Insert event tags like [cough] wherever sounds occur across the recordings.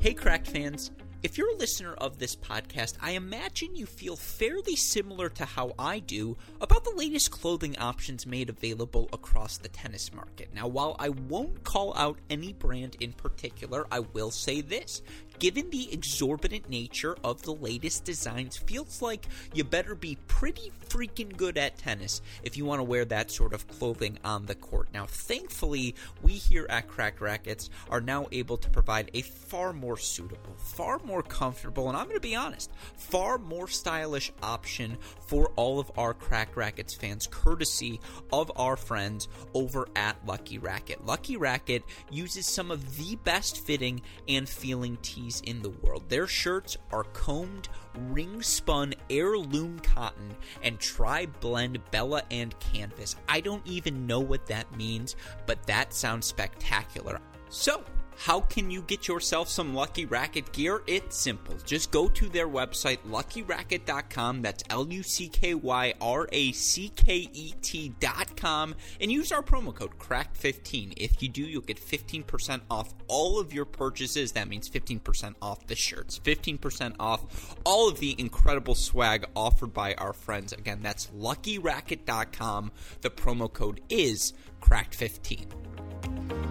Hey, Cracked fans. If you're a listener of this podcast, I imagine you feel fairly similar to how I do about the latest clothing options made available across the tennis market. Now, while I won't call out any brand in particular, I will say this given the exorbitant nature of the latest designs, feels like you better be pretty freaking good at tennis if you want to wear that sort of clothing on the court. Now, thankfully, we here at Cracked Racquets are now able to provide a far more suitable, far more comfortable, and I'm going to be honest, far more stylish option for all of our Cracked Racquets fans, courtesy of our friends over at Lucky Racket. Lucky Racket uses some of the best fitting and feeling tees in the world. Their shirts are combed, ring spun heirloom cotton and tri blend Bella and canvas. I don't even know what that means, but that sounds spectacular. So, how can you get yourself some Lucky Racket gear? It's simple. Just go to their website, luckyracket.com. That's L U C K Y R A C K E T.com. And use our promo code CRACKED15. If you do, you'll get 15% off all of your purchases. That means 15% off the shirts, 15% off all of the incredible swag offered by our friends. Again, that's luckyracket.com. The promo code is CRACKED15.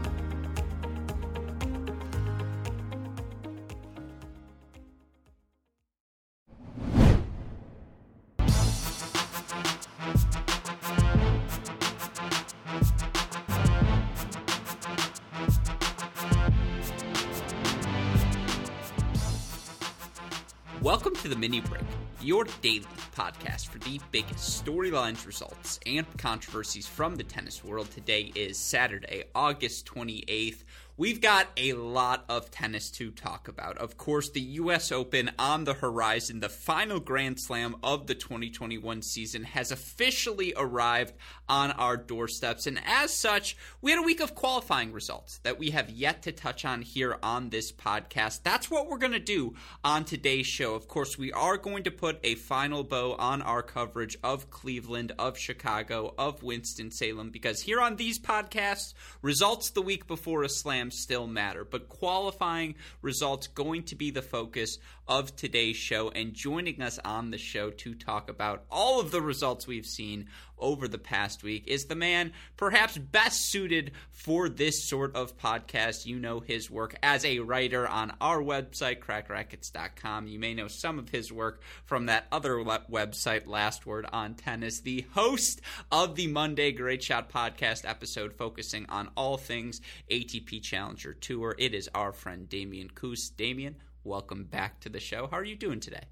Welcome to the Mini Break, your daily podcast for the biggest storylines, results, and controversies from the tennis world. Today is Saturday, August 28th. We've got a lot of tennis to talk about. Of course, the US Open on the horizon, the final Grand Slam of the 2021 season has officially arrived on our doorsteps. And as such, we had a week of qualifying results that we have yet to touch on here on this podcast. That's what we're going to do on today's show. Of course, we are going to put a final bow on our coverage of Cleveland, of Chicago, of Winston-Salem, because here on these podcasts, results the week before a slam still matter. But qualifying results going to be the focus of today's show. And joining us on the show to talk about all of the results we've seen over the past week is the man perhaps best suited for this sort of podcast. You know his work as a writer on our website, crackedracquets.com. You may know some of his work from that other le- website, Last Word on Tennis, the host of the Monday Great Shot podcast episode focusing on all things ATP Challenger Tour. It is our friend Damian Kust. Damian, welcome back to the show. How are you doing today?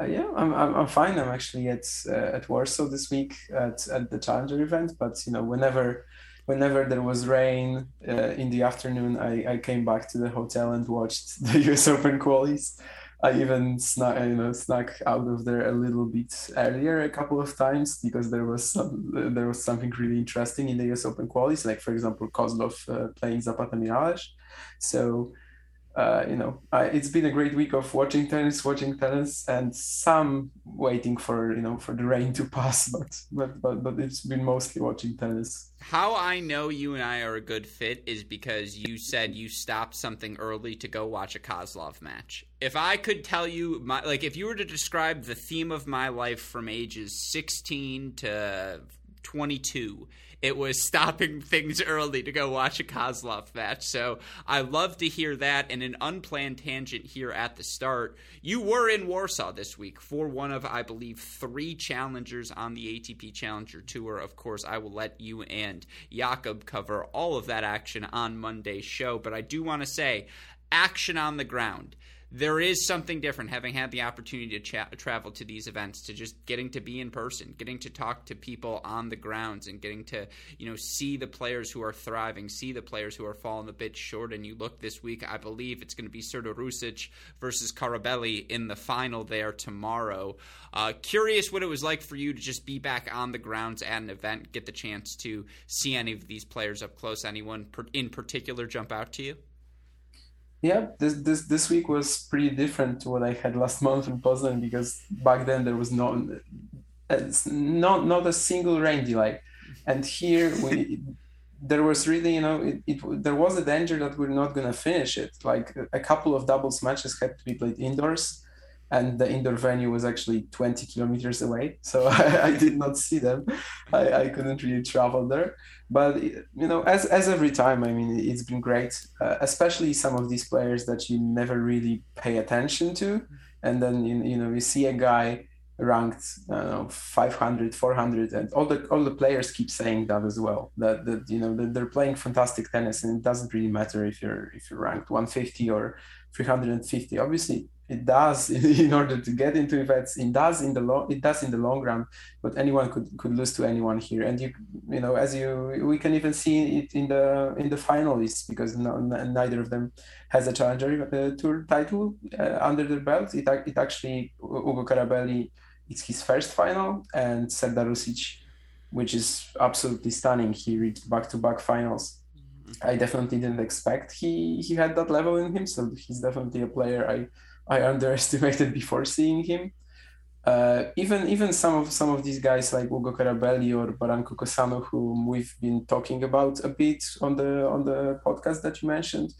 Uh, yeah, I'm, I'm, I'm fine. I'm actually at uh, at Warsaw this week at, at the Challenger event. But you know, whenever whenever there was rain uh, in the afternoon, I, I came back to the hotel and watched [laughs] the U.S. Open qualies. I even snuck you know snuck out of there a little bit earlier a couple of times because there was some there was something really interesting in the U.S. Open qualies, like for example Kozlov uh, playing Zapata Miralles. So uh, you know, I, it's been a great week of watching tennis, watching tennis, and some waiting for you know for the rain to [laughs] pass. But but but, but it's been mostly watching tennis. How I know you and I are a good fit is because you said you stopped something early to go watch a Kozlov match. If I could tell you, my like, if you were to describe the theme of my life from ages sixteen to twenty two it was stopping [laughs] things early to go watch a Kozlov match. So I love to hear that. And an unplanned tangent here at the start. You were in Warsaw this week for one of, I believe, three challengers on the ATP Challenger Tour. Of course, I will let you and Jakob cover all of that action on Monday's show. But I do want to say, action on the ground there is something different having had the opportunity to cha- travel to these events to just getting to be in person getting to talk to people on the grounds and getting to you know see the players who are thriving see the players who are falling a bit short. And you look this week i believe it's going to be Serdar versus Carabelli in the final there tomorrow. Uh, curious what it was like for you to just be back on the grounds at an event get the chance to see any of these players up close. Anyone in particular jump out to you yeah, this this this week was pretty different to what I had last [laughs] month in Poznan because back then there was no, uh, not not a single rain delay, and here [laughs] we there was really, you know, it, it there was a danger that we're not gonna finish it. Like a couple of doubles matches had to be played indoors, and the indoor venue was actually 20 kilometers away, so [laughs] I, I did not see them. I, I couldn't really travel there. But you know, as as every time, I mean, it's been great, uh, especially some of these players that you never really pay attention to, and then you, you know you see a guy ranked I don't know 500 400 and all the all the players keep saying that as well that that you know that they're playing fantastic tennis and it doesn't really matter if you're if you're ranked 150 or 350 obviously it does [laughs] in order to get into events it does in the long it does in the long run but anyone could could lose to anyone here and you you know as you we can even see it in the in the finalists because no, neither of them has a challenger uh, tour title uh, under their belt it, it actually ugo carabelli it's his first final, and Serdarušić, which is absolutely stunning. He reached back-to-back finals. I definitely didn't expect he he had that level in him. So he's definitely a player I I underestimated before seeing him. Uh, even even some of some of these guys like Ugo Carabelli or Barranco Cosano, whom we've been talking about a bit on the on the podcast that you mentioned,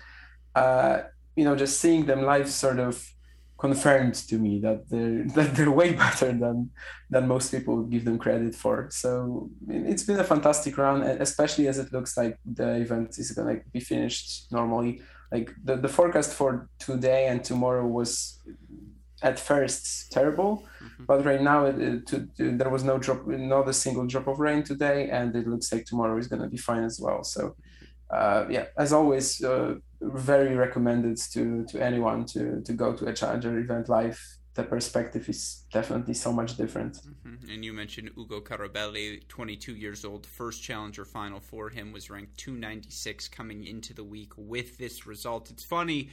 uh, you know, just seeing them live sort of confirmed to me that they're [laughs] that they're way better than than most people give them credit for. So it's been a fantastic run, especially as it looks like the event is gonna be finished normally. Like the, the forecast for today and tomorrow was at first terrible, mm-hmm. but right now it, it, to, there was no drop, not a single drop of rain today, and it looks like tomorrow is gonna be fine as well. So uh, yeah, as always, uh, very recommended to to anyone to to go to a challenger event live. The perspective is definitely so much different. Mm-hmm. And you mentioned Ugo Carabelli, 22 years old, first challenger final for him was ranked 296 coming into the week with this result. It's funny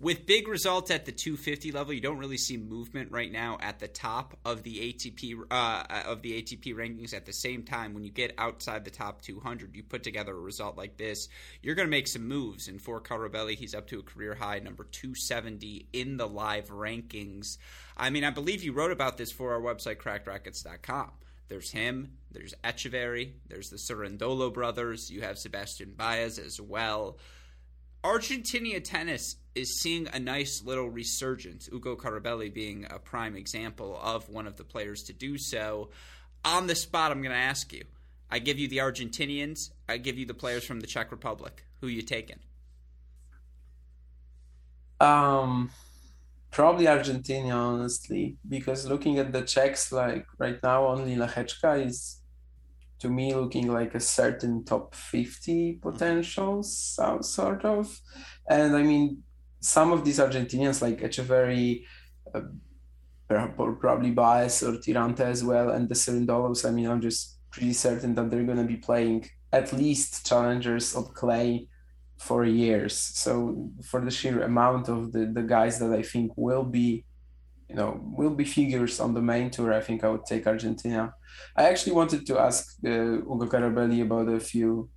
with big results at the 250 level, you don't really see movement right now at the top of the ATP uh, of the ATP rankings. At the same time, when you get outside the top 200, you put together a result like this, you're going to make some moves. And for Carabelli, he's up to a career high number 270 in the live rankings. I mean, I believe you wrote about this for our website, CrackedRacquets.com. There's him, there's Etcheverry, there's the Cerundolo brothers, you have Sebastian Baez as well. Argentina tennis is seeing a nice little resurgence. Ugo Carabelli being a prime example of one of the players to do so. On the spot, I'm going to ask you. I give you the Argentinians. I give you the players from the Czech Republic. Who you taking? Um, probably Argentina, honestly, because looking at the Czechs, like right now, only Lehečka is to me looking like a certain top 50 potentials, sort of. And I mean, some of these Argentinians, like Etcheverry, uh, probably Baez or Tirante as well, and the Cerundolos, I mean, I'm just pretty certain that they're going to be playing at least challengers on clay for years. So for the sheer amount of the, the guys that I think will be, you know, will be figures on the main tour, I think I would take Argentina. I actually wanted to ask uh, Ugo Carabelli about a few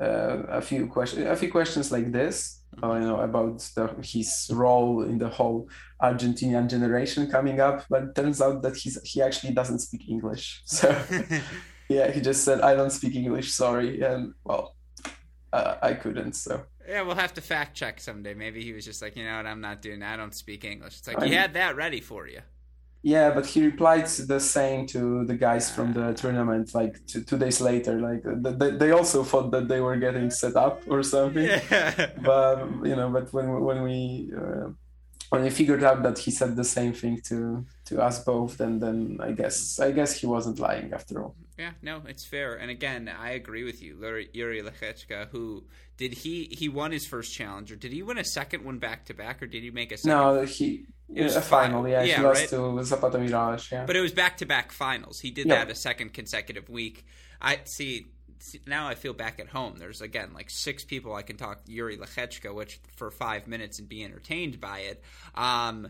uh, a few questions a few questions like this uh, you know about the, his role in the whole Argentinian generation coming up but it turns out that he's he actually doesn't speak English [laughs] so [laughs] yeah he just said I don't speak English sorry and well uh, I couldn't so yeah, we'll have to fact check someday. Maybe he was just like, you know what, I'm not doing. I don't speak English. It's like I, he had that ready for you. Yeah, but he replied the same to the guys from the tournament like two, two days later. Like they, they also thought that they were getting set up or something. [laughs] Yeah. But you know, but when when we uh, when we figured out that he said the same thing to to us both, then then I guess I guess he wasn't lying after all. Yeah, no, it's fair. And again, I agree with you. Jiří Lehečka, who did he he won his first challenger? Did he win a second one back to back, or did he make a second? No, he it was a final, yeah. yeah he lost right? to Zapata Miralles, yeah. But it was back to back finals. He did yeah. that a second consecutive week. I see. Now I feel back at home. There's again like six people I can talk Jiří Lehečka, which for five minutes and be entertained by it. Um,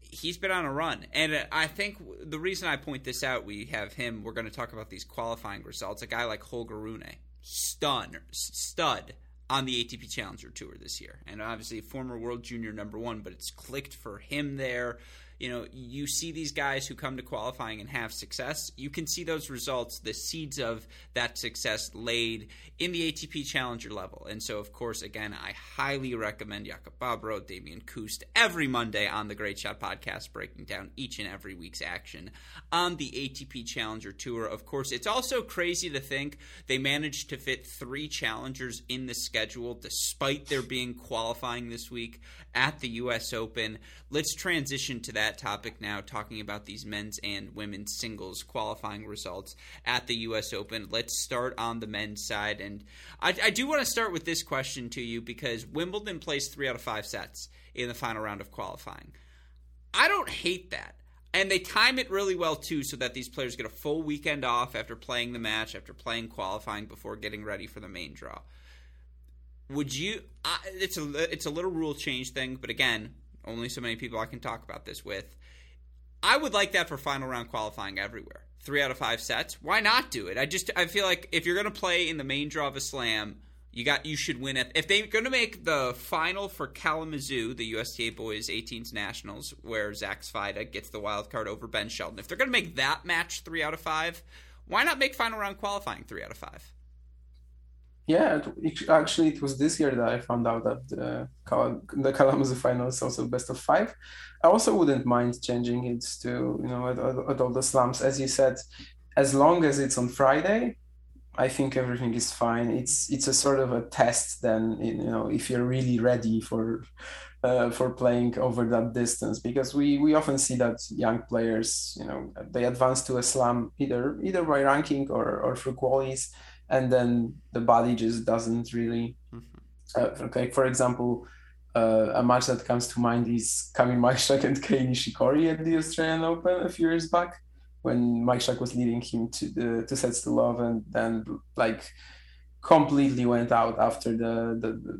he's been on a run, and I think the reason I point this out, we have him. We're going to talk about these qualifying results. A guy like Holger Rune, stun, stud on the ATP Challenger Tour this year. And obviously, former world junior number one, but it's clicked for him there. You know, you see these guys who come to qualifying and have success. You can see those results, the seeds of that success laid in the ATP Challenger level. And so, of course, again, I highly recommend Jakob Babro, Damian Kust every Monday on the Great Shot podcast, breaking down each and every week's action on the ATP Challenger Tour. Of course, it's also crazy to think they managed to fit three challengers in the schedule despite there being qualifying this week at the U.S. Open. Let's transition to that topic now, talking about these men's and women's singles qualifying results at the U.S. Open. Let's start on the men's side. And I, I do want to start with this question to you because Wimbledon plays three out of five sets in the final round of qualifying. I don't hate that. And they time it really well too, so that these players get a full weekend off after playing the match, after playing qualifying, before getting ready for the main draw. Would you? Uh, it's a it's a little rule change thing, but again, only so many people I can talk about this with. I would like that for final round qualifying everywhere. Three out of five sets. Why not do it? I just I feel like if you're gonna play in the main draw of a slam, you got you should win it. If they're going to make the final for Kalamazoo, the USTA Boys 18s Nationals, where Zach Svajda gets the wild card over Ben Shelton. if they're going to make that match three out of five, why not make final round qualifying three out of five? Yeah, it, actually, it was this year that I found out that the, the Kalamazoo final is also best of five. I also wouldn't mind changing it to you know at, at all the slams, as you said, as long as it's on Friday I think everything is fine. It's it's a sort of a test. Then you know if you're really ready for uh, for playing over that distance, because we we often see that young players, you know, they advance to a slam either either by ranking or or through qualies, and then the body just doesn't really. Mm-hmm. Uh, okay, for example. Uh, a match that comes to mind is Kamil Majchrzak and Kei Nishikori at the Australian Open a few years back when Majchrzak was leading him to the two sets to love, and then like completely went out after the the, the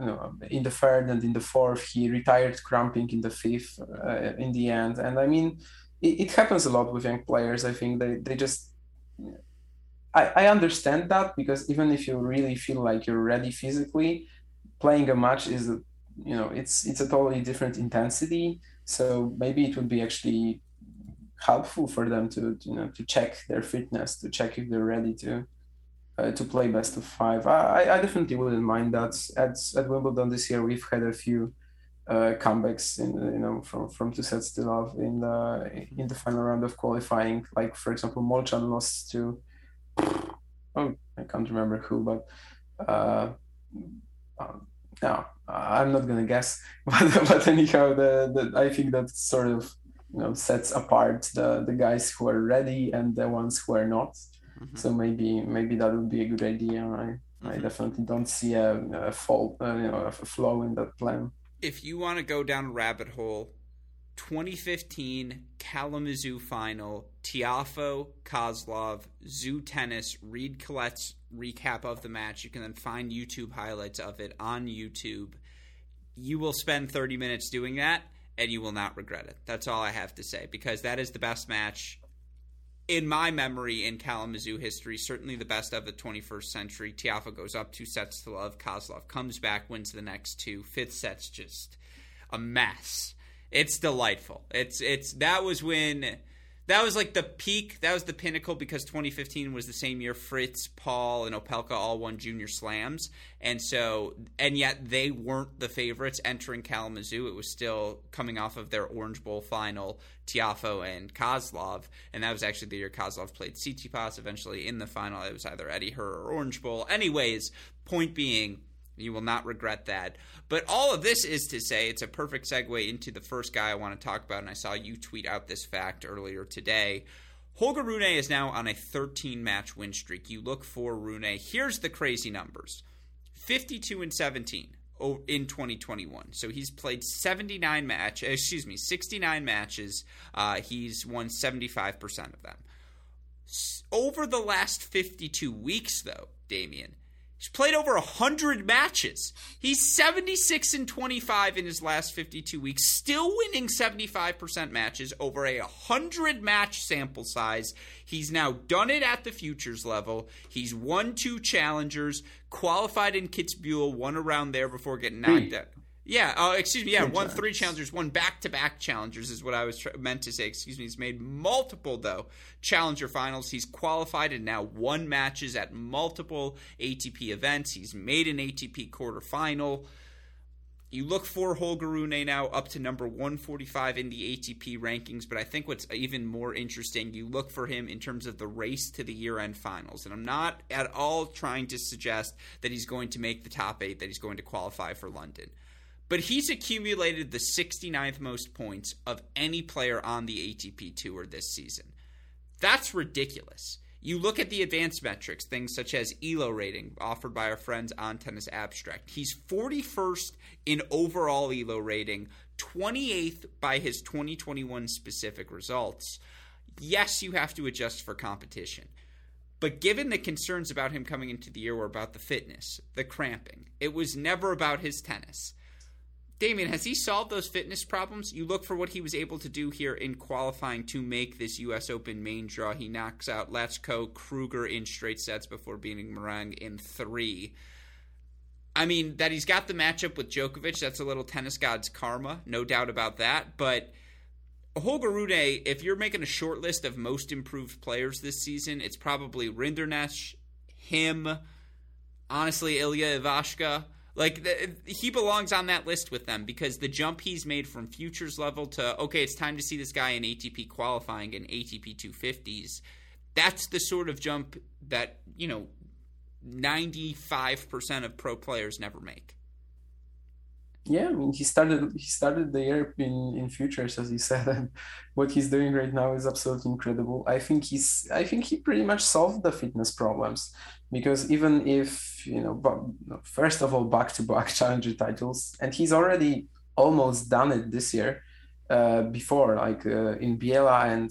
you know, in the third and in the fourth he retired cramping in the fifth uh, in the end and i mean it, it, happens a lot with young players i think they, they just I, I understand that because even if you really feel like you're ready physically playing a match is you know it's it's a totally different intensity so maybe it would be actually helpful for them to you know to check their fitness, to check if they're ready to uh, to play best of five. I, I definitely wouldn't mind that. At at Wimbledon this year, we've had a few uh, comebacks in you know from from two sets to love in the in the final round of qualifying. Like for example, Molchan lost to oh I can't remember who, but uh, uh no, I'm not gonna guess. [laughs] But but anyhow, the, the I think that sort of you know sets apart the the guys who are ready and the ones who are not. Mm-hmm. So maybe maybe that would be a good idea. I mm-hmm. I definitely don't see a, a fault, uh, you know, a flaw in that plan. If you want to go down a rabbit hole, 2015 Kalamazoo final, Tiafoe, Kozlov, Zoo Tennis, read Colette's recap of the match. You can then find YouTube highlights of it on YouTube. You will spend 30 minutes doing that and you will not regret it. That's all I have to say because that is the best match in my memory in Kalamazoo history. Certainly the best of the 21st century. Tiafoe goes up two sets to love. Kozlov comes back, wins the next two. Fifth set's just a mess. It's delightful. It's it's that was when that was like the peak. That was the pinnacle because 2015 was the same year Fritz, Paul, and Opelka all won junior slams, and so and yet they weren't the favorites entering Kalamazoo. It was still coming off of their Orange Bowl final, Tiafoe and Kozlov, and that was actually the year Kozlov played Tsitsipas. Eventually, in the final, it was either Eddie Herr or Orange Bowl. Anyways, point being you will not regret that. But all of this is to say it's a perfect segue into the first guy I want to talk about. And I saw you tweet out this fact earlier today. Holger Rune is now on a 13 match win streak. You look for Rune. Here's the crazy numbers 52 and 17 in 2021. So he's played 79 match, excuse me, 69 matches. Uh, he's won 75% of them. Over the last 52 weeks, though, Damian, He's played over 100 matches. He's 76 and 25 in his last 52 weeks, still winning 75% matches over a 100 match sample size. He's now done it at the futures level. He's won two challengers, qualified in Kitzbühel, one around there before getting knocked hmm. out. Yeah, uh, excuse me. Yeah, three won three challengers, won back to back challengers is what I was tr- meant to say. Excuse me. He's made multiple though challenger finals. He's qualified and now won matches at multiple ATP events. He's made an ATP quarterfinal. You look for Holger Rune now up to number 145 in the ATP rankings, but I think what's even more interesting, you look for him in terms of the race to the year end finals. And I'm not at all trying to suggest that he's going to make the top eight, that he's going to qualify for London. But he's accumulated the 69th most points of any player on the ATP Tour this season. That's ridiculous. You look at the advanced metrics, things such as ELO rating offered by our friends on Tennis Abstract. He's 41st in overall ELO rating, 28th by his 2021 specific results. Yes, you have to adjust for competition. But given the concerns about him coming into the year were about the fitness, the cramping, it was never about his tennis. Damian, has he solved those fitness problems? You look for what he was able to do here in qualifying to make this U.S. Open main draw. He knocks out Lehecka, Krueger in straight sets before beating Moraing in three. I mean, that he's got the matchup with Djokovic, that's a little tennis god's karma, no doubt about that. But Holger Rune, if you're making a short list of most improved players this season, it's probably Rinderknech, him, honestly, Ilya Ivashka. Like the, he belongs on that list with them because the jump he's made from futures level to okay, it's time to see this guy in ATP qualifying in ATP 250s. That's the sort of jump that you know 95% of pro players never make. Yeah, I mean he started he started the year in, in futures as you [laughs] said and what he's doing right now is absolutely incredible. I think he's I think he pretty much solved the fitness problems because even if you know first of all back to back challenger titles and he's already almost done it this year uh, before like uh, in Biella and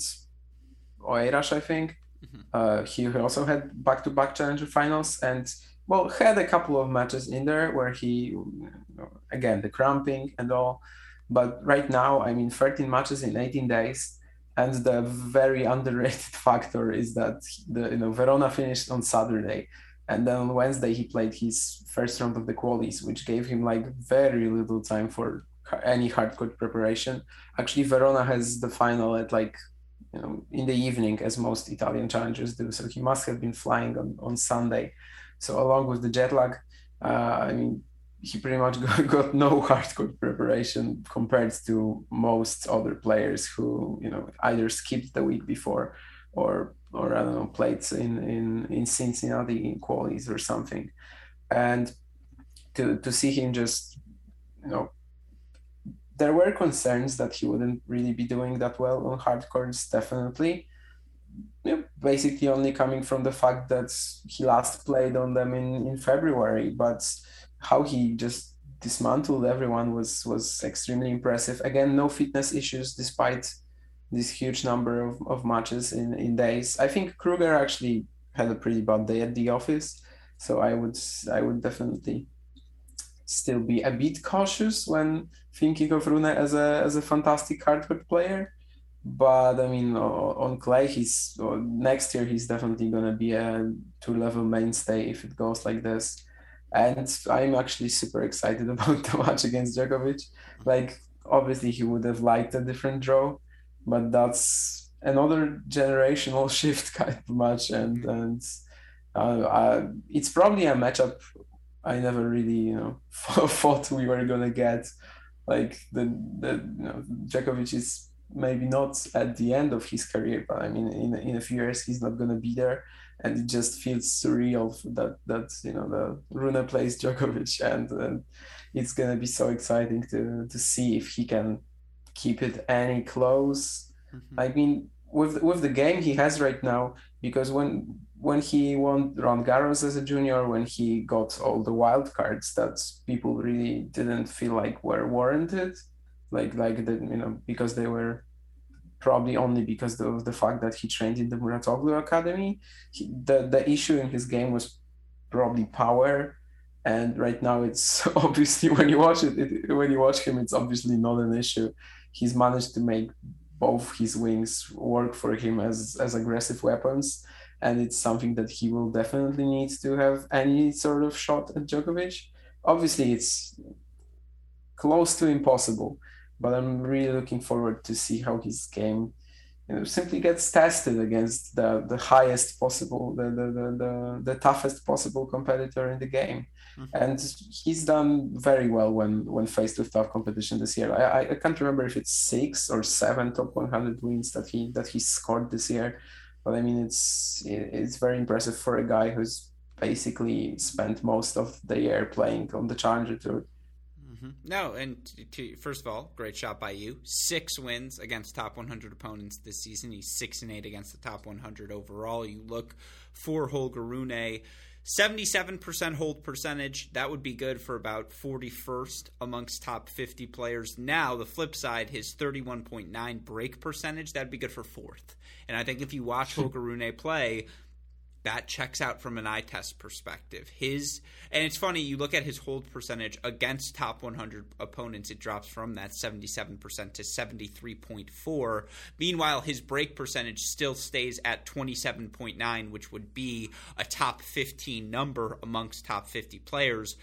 Oeiras I think mm-hmm. uh, he also had back to back challenger finals and well had a couple of matches in there where he again the cramping and all but right now I mean 13 matches in 18 days and the very underrated [laughs] factor is that the you know Verona finished on Saturday, and then on Wednesday he played his first round of the qualies, which gave him like very little time for any hardcore preparation. Actually, Verona has the final at like you know in the evening, as most Italian challengers do. So he must have been flying on on Sunday. So along with the jet lag, uh, I mean he pretty much [laughs] got, got no hardcore preparation compared to most other players who you know either skipped the week before or or I don't know played in in in Cincinnati in qualies or something, and to to see him just you know there were concerns that he wouldn't really be doing that well on hardcores definitely. Yeah, basically only coming from the fact that he last played on them in, in February, but how he just dismantled everyone was was extremely impressive. Again, no fitness issues despite this huge number of, of matches in, in days. I think Krueger actually had a pretty bad day at the office, so I would I would definitely still be a bit cautious when thinking of Rune as a as a fantastic hardcourt player. But I mean, on clay, he's next year he's definitely gonna be a two level mainstay if it goes like this and I'm actually super excited [laughs] about the match against Djokovic. Like, obviously, he would have liked a different draw, but that's another generational [laughs] shift kind of match, and mm-hmm. and uh, uh, it's probably a matchup I never really you know [laughs] thought we were gonna get. Like the the you know, Djokovic is maybe not at the end of his career, but I mean in in a few years he's not gonna be there and it just feels surreal that that you know the Rune plays Djokovic and, and it's gonna be so exciting to to see if he can keep it any close. Mm-hmm. I mean with with the game he has right now because when when he won Roland Garros as a junior when he got all the wild cards that people really didn't feel like were warranted like like the you know because they were probably only because of the fact that he trained in the Mouratoglou Academy. He, the, the issue in his game was probably power. And right now, it's [laughs] obviously when you watch it, it, when you watch him, it's obviously not an issue. He's managed to make both his wings work for him as as aggressive weapons, and it's something that he will definitely need to have any sort of shot at Djokovic. Obviously, it's close to impossible. But I'm really looking forward to see how his game you know, simply gets tested against the, the highest possible, the, the, the, the, toughest possible competitor in the game. Mm-hmm. And he's done very well when, when faced with tough competition this year. I, I can't remember if it's six or seven top 100 wins that he that he scored this year, but I mean it's it's very impressive for a guy who's basically spent most of the year playing on the Challenger Tour. Mm-hmm. No, and to, to, first of all, great shot by you. Six wins against top 100 opponents this season. He's six and eight against the top 100 overall. You look for Holger Rune. 77% hold percentage. That would be good for about 41st amongst top 50 players. Now, the flip side, his 31.9 break percentage, that'd be good for fourth. And I think if you watch [laughs] Holger Rune play, that checks out from an eye test perspective. His and it's funny you look at his hold percentage against top 100 opponents, it drops from that 77% to 73.4. Meanwhile, his break percentage still stays at 27.9, which would be a top 15 number amongst top 50 players.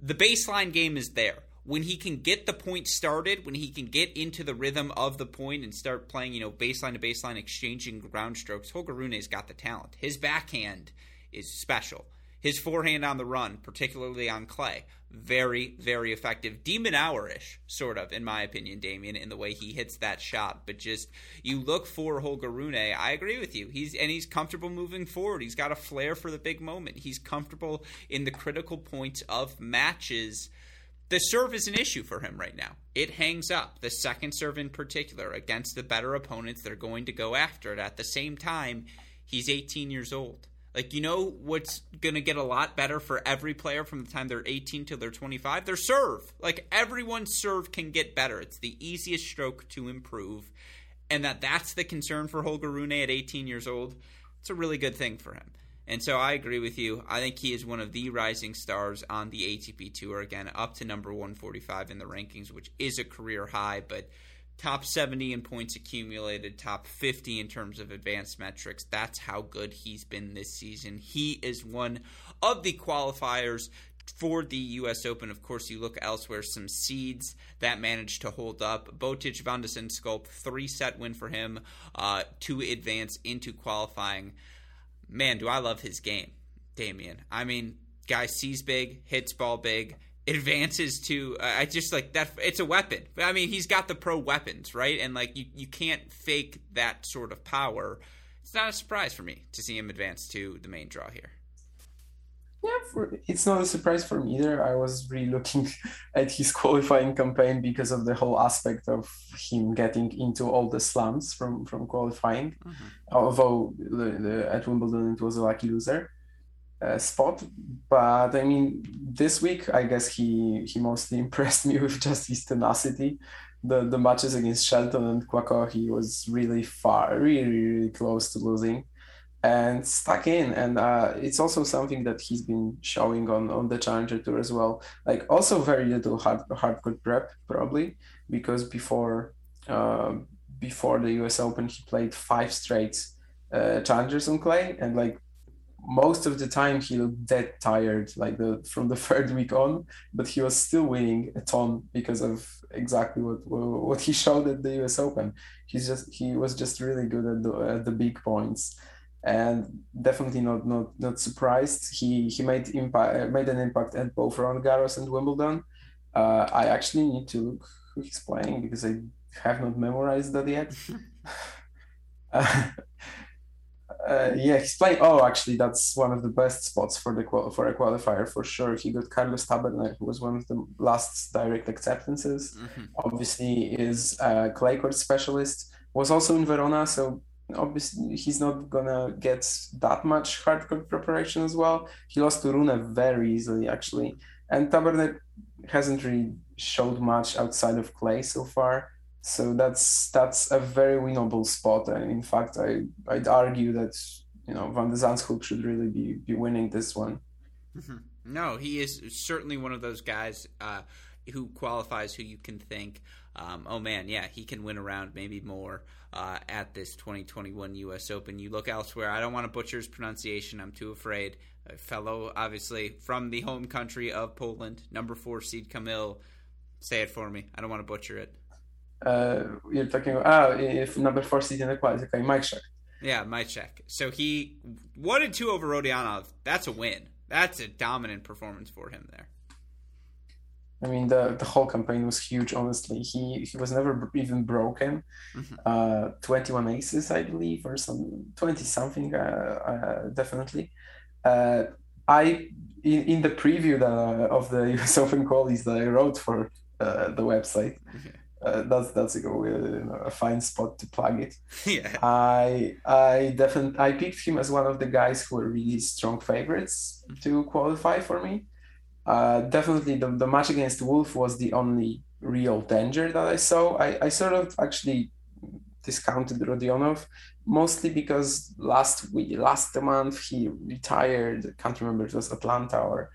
The baseline game is there when he can get the point started, when he can get into the rhythm of the point and start playing, you know, baseline to baseline, exchanging ground strokes, Holger Rune's got the talent. His backhand is special. His forehand on the run, particularly on clay, very, very effective. Demon Minaur ish, sort of, in my opinion, Damian, in the way he hits that shot. But just you look for Holger Rune. I agree with you. He's and he's comfortable moving forward. He's got a flair for the big moment. He's comfortable in the critical points of matches the serve is an issue for him right now. It hangs up, the second serve in particular, against the better opponents that are going to go after it. At the same time, he's 18 years old. Like, you know what's going to get a lot better for every player from the time they're 18 till they're 25? Their serve. Like, everyone's serve can get better. It's the easiest stroke to improve. And that that's the concern for Holger Rune at 18 years old. It's a really good thing for him. And so I agree with you. I think he is one of the rising stars on the ATP Tour. Again, up to number 145 in the rankings, which is a career high, but top 70 in points accumulated, top 50 in terms of advanced metrics. That's how good he's been this season. He is one of the qualifiers for the U.S. Open. Of course, you look elsewhere, some seeds that managed to hold up. Botic van de three set win for him uh, to advance into qualifying man, do I love his game, Damian. I mean, guy sees big, hits ball big, advances to. Uh, I just like that. It's a weapon. I mean, he's got the pro weapons, right? And like you, you can't fake that sort of power. It's not a surprise for me to see him advance to the main draw here. For, it's not a surprise for me either. I was really looking [laughs] at his qualifying campaign because of the whole aspect of him getting into all the slams from from qualifying. Mm-hmm. Although the, the, at Wimbledon it was a lucky loser uh, spot, but I mean this week I guess he he mostly [laughs] impressed me with just his tenacity. The the matches against Shelton and Kwako he was really far, really really close to losing and stuck in. And uh, it's also something that he's been showing on on the challenger tour as well. Like also very little hard hardcore prep probably because before uh, before the us open he played five straight uh, challengers on clay. And like most of the time he looked dead tired like the from the [laughs] third week on. But he was still winning a ton because of exactly what what he showed at the us open. He's just he was just really good at the, at the big points and definitely not not not surprised. He he made impact uh, made an impact at both Roland Garros and Wimbledon. Uh, I actually need to look who he's playing because I have not memorized that yet. uh, [laughs] [laughs] uh, yeah, he's playing. Oh, actually, that's one of the best spots for the for a qualifier for sure. He got Carlos Taberner, who was one of the last direct acceptances. Mm-hmm. Obviously, is a clay court specialist. Was also in Verona, so obviously he's not gonna get that much hardcore preparation as well. He lost to Rune very easily actually, and Taberner hasn't really showed much outside of clay so far. So that's that's a very winnable spot. And in fact, I I'd argue that you know Van de Zandschulp should really be be winning this one. Mm-hmm. No, he is certainly one of those guys uh, who qualifies who you can think, um, oh man, yeah, he can win around maybe more uh, at this 2021 U.S. Open. You look elsewhere. I don't want to butcher his pronunciation. I'm too afraid. A fellow, obviously, from the home country of Poland, number four seed Kamil. Say it for me. I don't want to butcher it. Uh, you're talking about ah, if number four seed in the quads. Okay, Majchrzak. Yeah, Majchrzak. So he one and two over Rodionov. That's a win. That's a dominant performance for him there. I mean, the, the whole campaign was huge. Honestly, he he was never even broken. Mm-hmm. Uh, Twenty one aces, I believe, or some twenty something, uh, uh, definitely. Uh, I in, in the preview that, uh, of the [laughs] US Open qualies that I wrote for uh, the website. Uh, that's that's a, a fine spot to plug it. [laughs] Yeah. I I definitely I picked him as one of the guys who were really strong favorites mm-hmm. to qualify for me. Uh, definitely the, the match against Wolf was the only real danger that I saw. I, I sort of actually discounted Rodionov mostly because last week last month he retired. I can't remember it was Atlanta or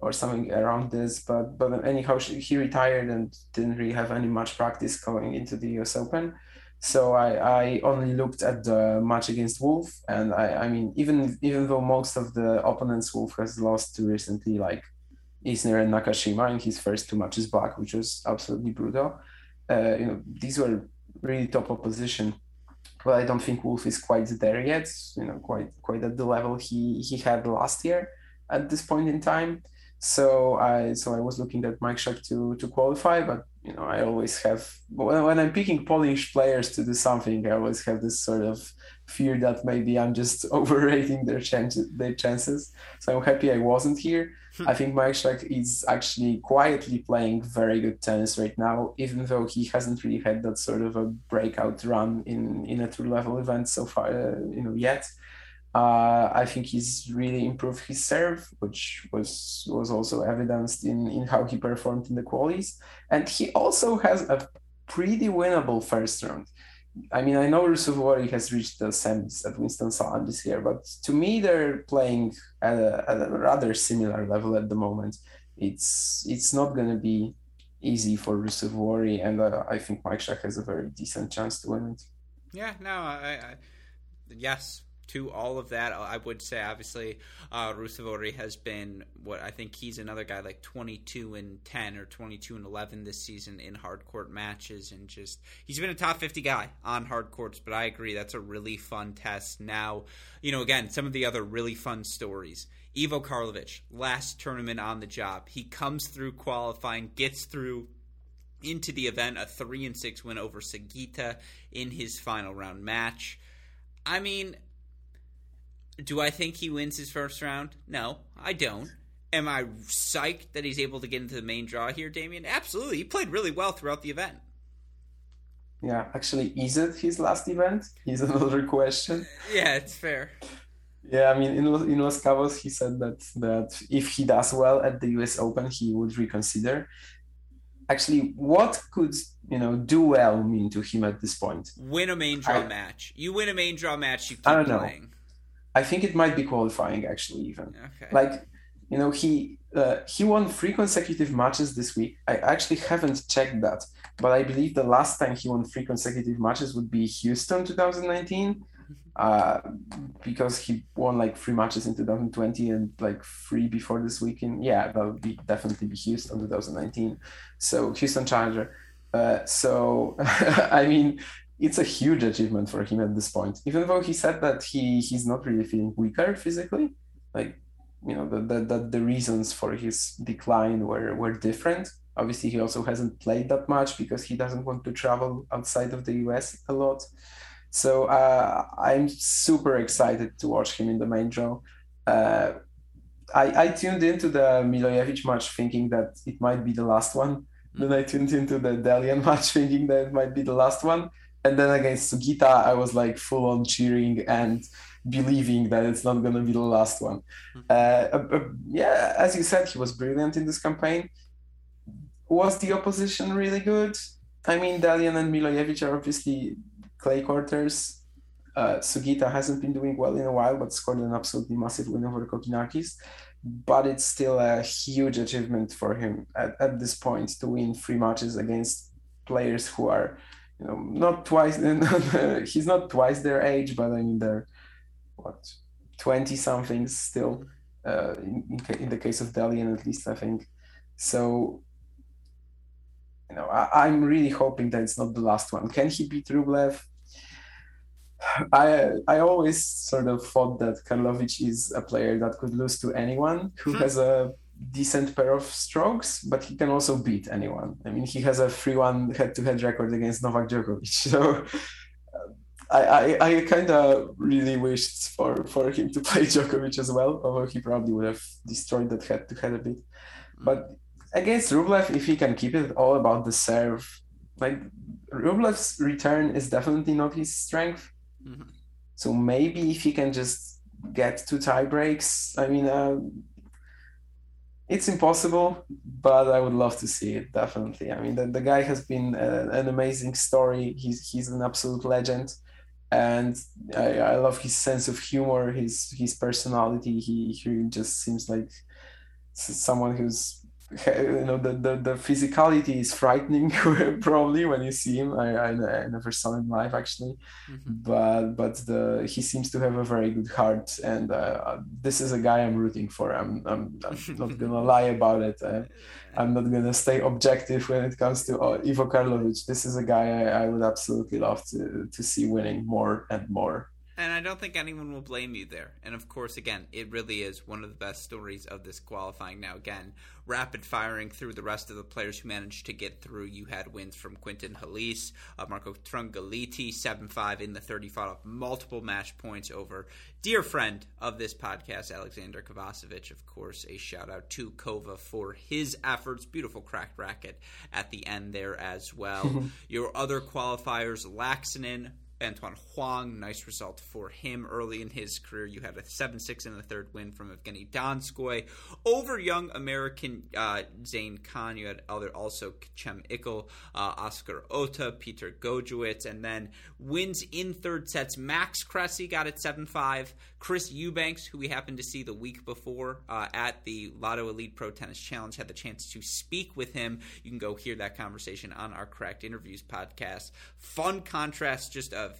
or something around this. But but anyhow, he retired and didn't really have any much practice going into the U.S. Open. So I, I only looked at the match against Wolf, and I, I mean even even though most of the opponents Wolf has lost to recently, like Isner and Nakashima in his first two matches back, which was absolutely brutal. Uh, you know these were really top opposition, but I don't think Wolf is quite there yet. You know, quite quite at the level he he had last year at this point in time. So I so I was looking at Majchrzak to to qualify, but you know I always have when, when I'm picking Polish players to do something, I always have this sort of fear that maybe I'm just [laughs] overrating their chances their chances. So I'm happy I wasn't here. I think Majchrzak is actually quietly playing very good tennis right now, even though he hasn't really had that sort of a breakout run in in a tour level event so far, uh, you know, yet. Uh, I think he's really improved his serve, which was was also evidenced in, in how he performed in the qualies. And he also has a pretty winnable first round. I mean, I know Ruusuvuori has reached the semis at Winston-Salem this year, but to me, they're playing at a, at a rather similar level at the moment. It's it's not going to be easy for Ruusuvuori, and uh, I think Majchrzak has a very decent chance to win it. Yeah, no, I, I yes, to all of that, I would say obviously uh, Ruusuvuori has been what I think he's another guy like 22 and 10 or 22 and 11 this season in hard court matches, and just he's been a top 50 guy on hard courts. But I agree that's a really fun test. Now, you know, again, some of the other really fun stories. Ivo Karlovic, last tournament on the job, he comes through qualifying, gets through into the event, a three and six win over Sugita in his final round match. I mean, do I think he wins his first round? No, I don't. Am I psyched that he's able to get into the main draw here, Damian? Absolutely. He played really well throughout the event. Yeah, actually, is it his last event? Is [laughs] another question. Yeah, it's fair. Yeah, I mean, in in Los Cabos, he said that that if he does well at the U.S. Open, he would reconsider. Actually, what could you know do well mean to him at this point? Win a main draw I, match. You win a main draw match. You keep I don't playing. I think it might be qualifying actually even. Okay. Like, you know, he uh, he won three consecutive matches this week. I actually haven't checked that, but I believe the last time he won three consecutive matches would be Houston 2019, uh, because he won like three matches in 2020 and like three before this weekend. Yeah, that would be definitely be Houston 2019. So Houston Challenger. Uh, so [laughs] I mean, it's a huge achievement for him at this point. Even though he said that he he's not really feeling weaker physically, like you know that the, the, reasons for his decline were were different. Obviously, he also hasn't played that much because he doesn't want to travel outside of the US a lot. So uh, I'm super excited to watch him in the main draw. Uh, I, I tuned into the Milojevic match thinking that it might be the last one. Then I tuned into the Dellien [laughs] match thinking that it might be the last one and then against Sugita, I was like full on cheering and believing that it's not going to be the last one. Mm-hmm. Uh, uh, uh, yeah, as you said, he was brilliant in this campaign. Was the opposition really good? I mean, Dellien and Milojevic are obviously clay quarters. Uh, Sugita hasn't been doing well in a while, but scored an absolutely massive win over Kokinakis. But it's still a huge achievement for him at, at this point to win three matches against players who are you know, not twice. [laughs] he's not twice their age, but I mean they're what twenty somethings still. Uh, in, in the case of Dellien, at least I think. So you know, I, am really hoping that it's not the last one. Can he beat Rublev? [sighs] I I always sort of thought that Karlovic is a player that could lose to anyone who hmm. has a decent pair of strokes, but he can also beat anyone. I mean, he has a 3 1 head to head record against Novak Djokovic. [laughs] So I, I, I kind of really wished for, for him to [laughs] play Djokovic as well, although he probably would have destroyed that head to head a bit. But against Rublev, if he can keep it all about the serve, like Rublev's return is definitely not his strength. Mm-hmm. So maybe if he can just get two tie breaks, I mean, uh, it's impossible, but I would love to see it definitely. I mean, the, the guy has been a, an amazing story. He's he's an absolute legend, and I, I love his sense of humor, his his personality. He he just seems like someone who's [laughs] you know the, the, the physicality is frightening [laughs] probably when you see him. I, I, I never saw him live actually. Mm-hmm. but but the he seems to have a very good heart. And uh, this is a guy I'm rooting for. I'm, I'm, I'm [laughs] not gonna lie about it. Uh, I'm not gonna stay objective when it comes to uh, Ivo Karlovic. This is a guy I, I would absolutely love to to see winning more and more and I don't think anyone will blame you there. And of course, again, it really is one of the best stories of this qualifying. Now, again, rapid firing through the rest of the players who managed to get through. You had wins from Quentin Halys, uh, Marco Trungelliti, 7 5 in the 30, fought off multiple match points over dear friend of this podcast, Alexander Kovacevic. Of course, a shout out to Kova for his efforts. Beautiful cracked racket at the end there as well. [laughs] Your other qualifiers, Laaksonen, Antoine Hoang. nice result for him early in his career. You had a 7 6 in the third win from Evgeny Donskoy over young American uh, Zane Khan. You had other also Cem İlkel, uh, Oscar Otte, Peter Gojowczyk, and then wins in third sets. Max Cressy got it 7 5. Chris Eubanks, who we happened to see the week before uh, at the Lotto Elite Pro Tennis Challenge, had the chance to speak with him. You can go hear that conversation on our Cracked Interviews podcast. Fun contrast just of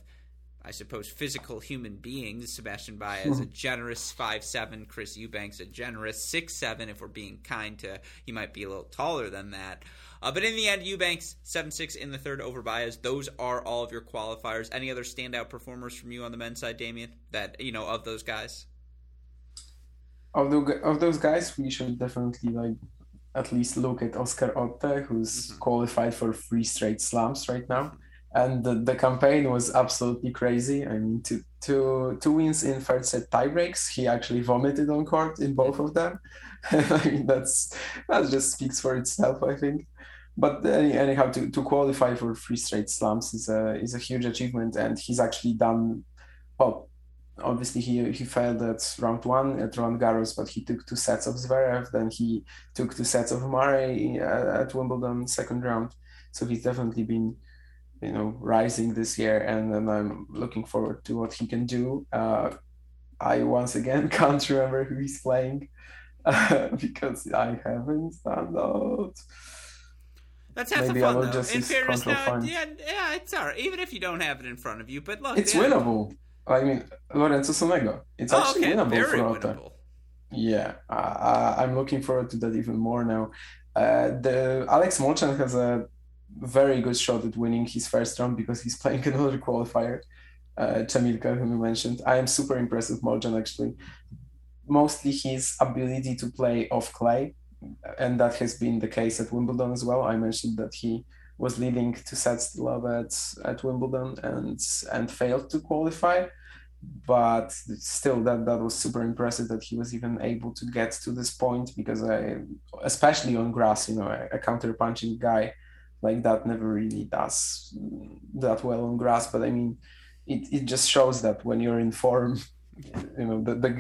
I suppose, physical human beings. Sebastian Baez, a generous five seven. Chris Eubanks, a generous six seven. If we're being kind to, he might be a little taller than that. Uh, but in the end, Eubanks seven six in the third over Baez. Those are all of your qualifiers. Any other standout performers from you on the men's side, Damian? That you know of those guys. Of the of those guys, we should definitely like at least look at Oscar Otte, who's mm-hmm. qualified for three straight slams right now and the, the campaign was absolutely crazy. I mean, two, two, two wins in third set tiebreaks. He actually vomited on court in both of them. [laughs] I mean, that's that just speaks for itself, I think. But anyhow, to, to qualify for three straight slams is a is a huge achievement, and he's actually done well. Obviously, he he failed at round one at Roland Garros, but he took two sets of Zverev. Then he took two sets of Murray uh, at Wimbledon second round. So he's definitely been you know rising this year, and then I'm looking forward to what he can do. Uh, I once again [laughs] can't remember who he's playing uh, [laughs] because I haven't found out. That's half Maybe the fun, though. In fairness, no, yeah, yeah, it's all right. Even if you don't have it in front of you, but look, it's yeah. winnable. I mean, Lorenzo Sonego. It's oh, actually okay. winnable Very for winnable. Yeah, uh, I'm looking forward to that even more now. Uh, the Alex Molcan has a very good shot at winning his first round because he's [laughs] playing another qualifier, uh, Cem İlkel, whom you mentioned. I am super impressed with Molcan actually. Mostly his ability to play off clay, and that has been the case at Wimbledon as well. I mentioned that he was leading two sets to love at, at Wimbledon and and failed to qualify. But still, that that was super impressive that he was even able to get to this point because I, especially on grass, you know, a, a counter punching guy like that never really does that well on grass. But I mean, it, it just shows that when you're in form, [laughs] you know, the, the,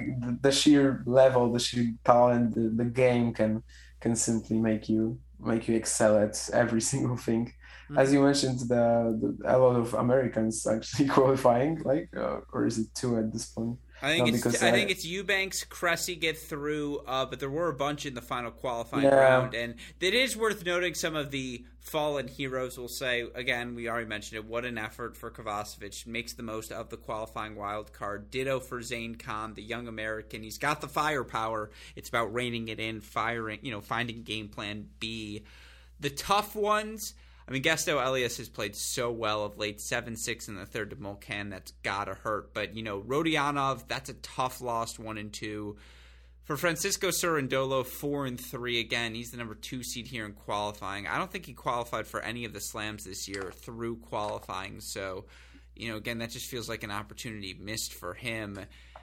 the sheer level, the sheer talent, the, the game can can simply make you make you excel at every [laughs] single thing. Mm-hmm. As you mentioned, the, the, a lot of Americans [laughs] actually qualifying, like, uh, or is it two at this point? I think no, it's I, I, think it's Eubanks, Cressy get through, uh, but there were a bunch in the final qualifying yeah. round, and it is worth noting some of the fallen heroes. Will say again, we already mentioned it. What an effort for Kovacevic! Makes the most of the qualifying wild card. Ditto for Zane Khan, the young American. He's got the firepower. It's about reining it in, firing, you know, finding game plan B The tough ones, I mean, Gaston Elias has played so well of late, 7 6 in the third to Molcan. That's got to hurt. But, you know, Rodionov, that's a tough loss, 1 and 2. For Francisco Cerundolo, 4 and 3 again. He's the number 2 seed here in qualifying. I don't think he qualified for any of the slams this year through qualifying. So, you know, again, that just feels like an opportunity missed for him.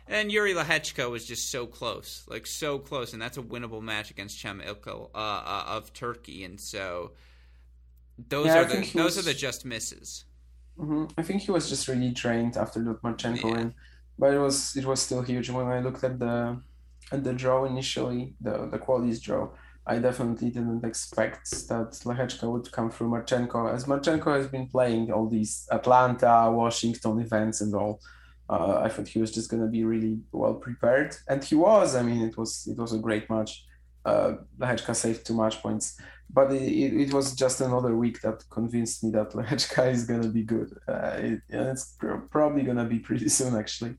And Jiří Lehečka was just so close, like so close, and that's a winnable match against Cem İlkel uh, uh, of Turkey. And so, those yeah, are the those was, are the just misses. Mm-hmm. I think he was just really drained after Lutmarchenko yeah. win, but it was it was still huge. When I looked at the at the draw initially, the the qualities draw, I definitely didn't expect that Lehečka would come through Marchenko, as Marchenko has been playing all these Atlanta, Washington events and all. Uh, I thought he was just going to be really well prepared, and he was. I mean, it was it was a great match. Uh, Lehečka saved two match points but it, it, was just another week that convinced me that [laughs] Lehečka is gonna be good. Uh, it, it's probably gonna be pretty [laughs] soon, actually.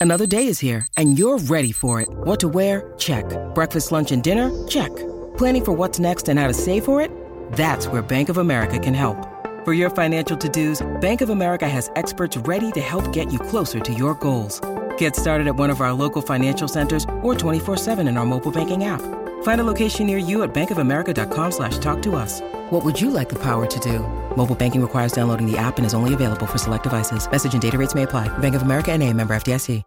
Another day is here, and you're ready for it. What to wear? Check. Breakfast, lunch, and dinner? Check. Planning for what's next and how to save for it? That's where Bank of America can help. For your financial to-dos, Bank of America has experts ready to help get you closer to your goals. Get started at one of our local financial centers or 24-7 in our mobile banking app. Find a location near you at bankofamerica.com slash talk to us. What would you like the power to do? Mobile banking requires downloading the app and is only available for select devices. Message and data rates may apply. Bank of America and a member FDIC.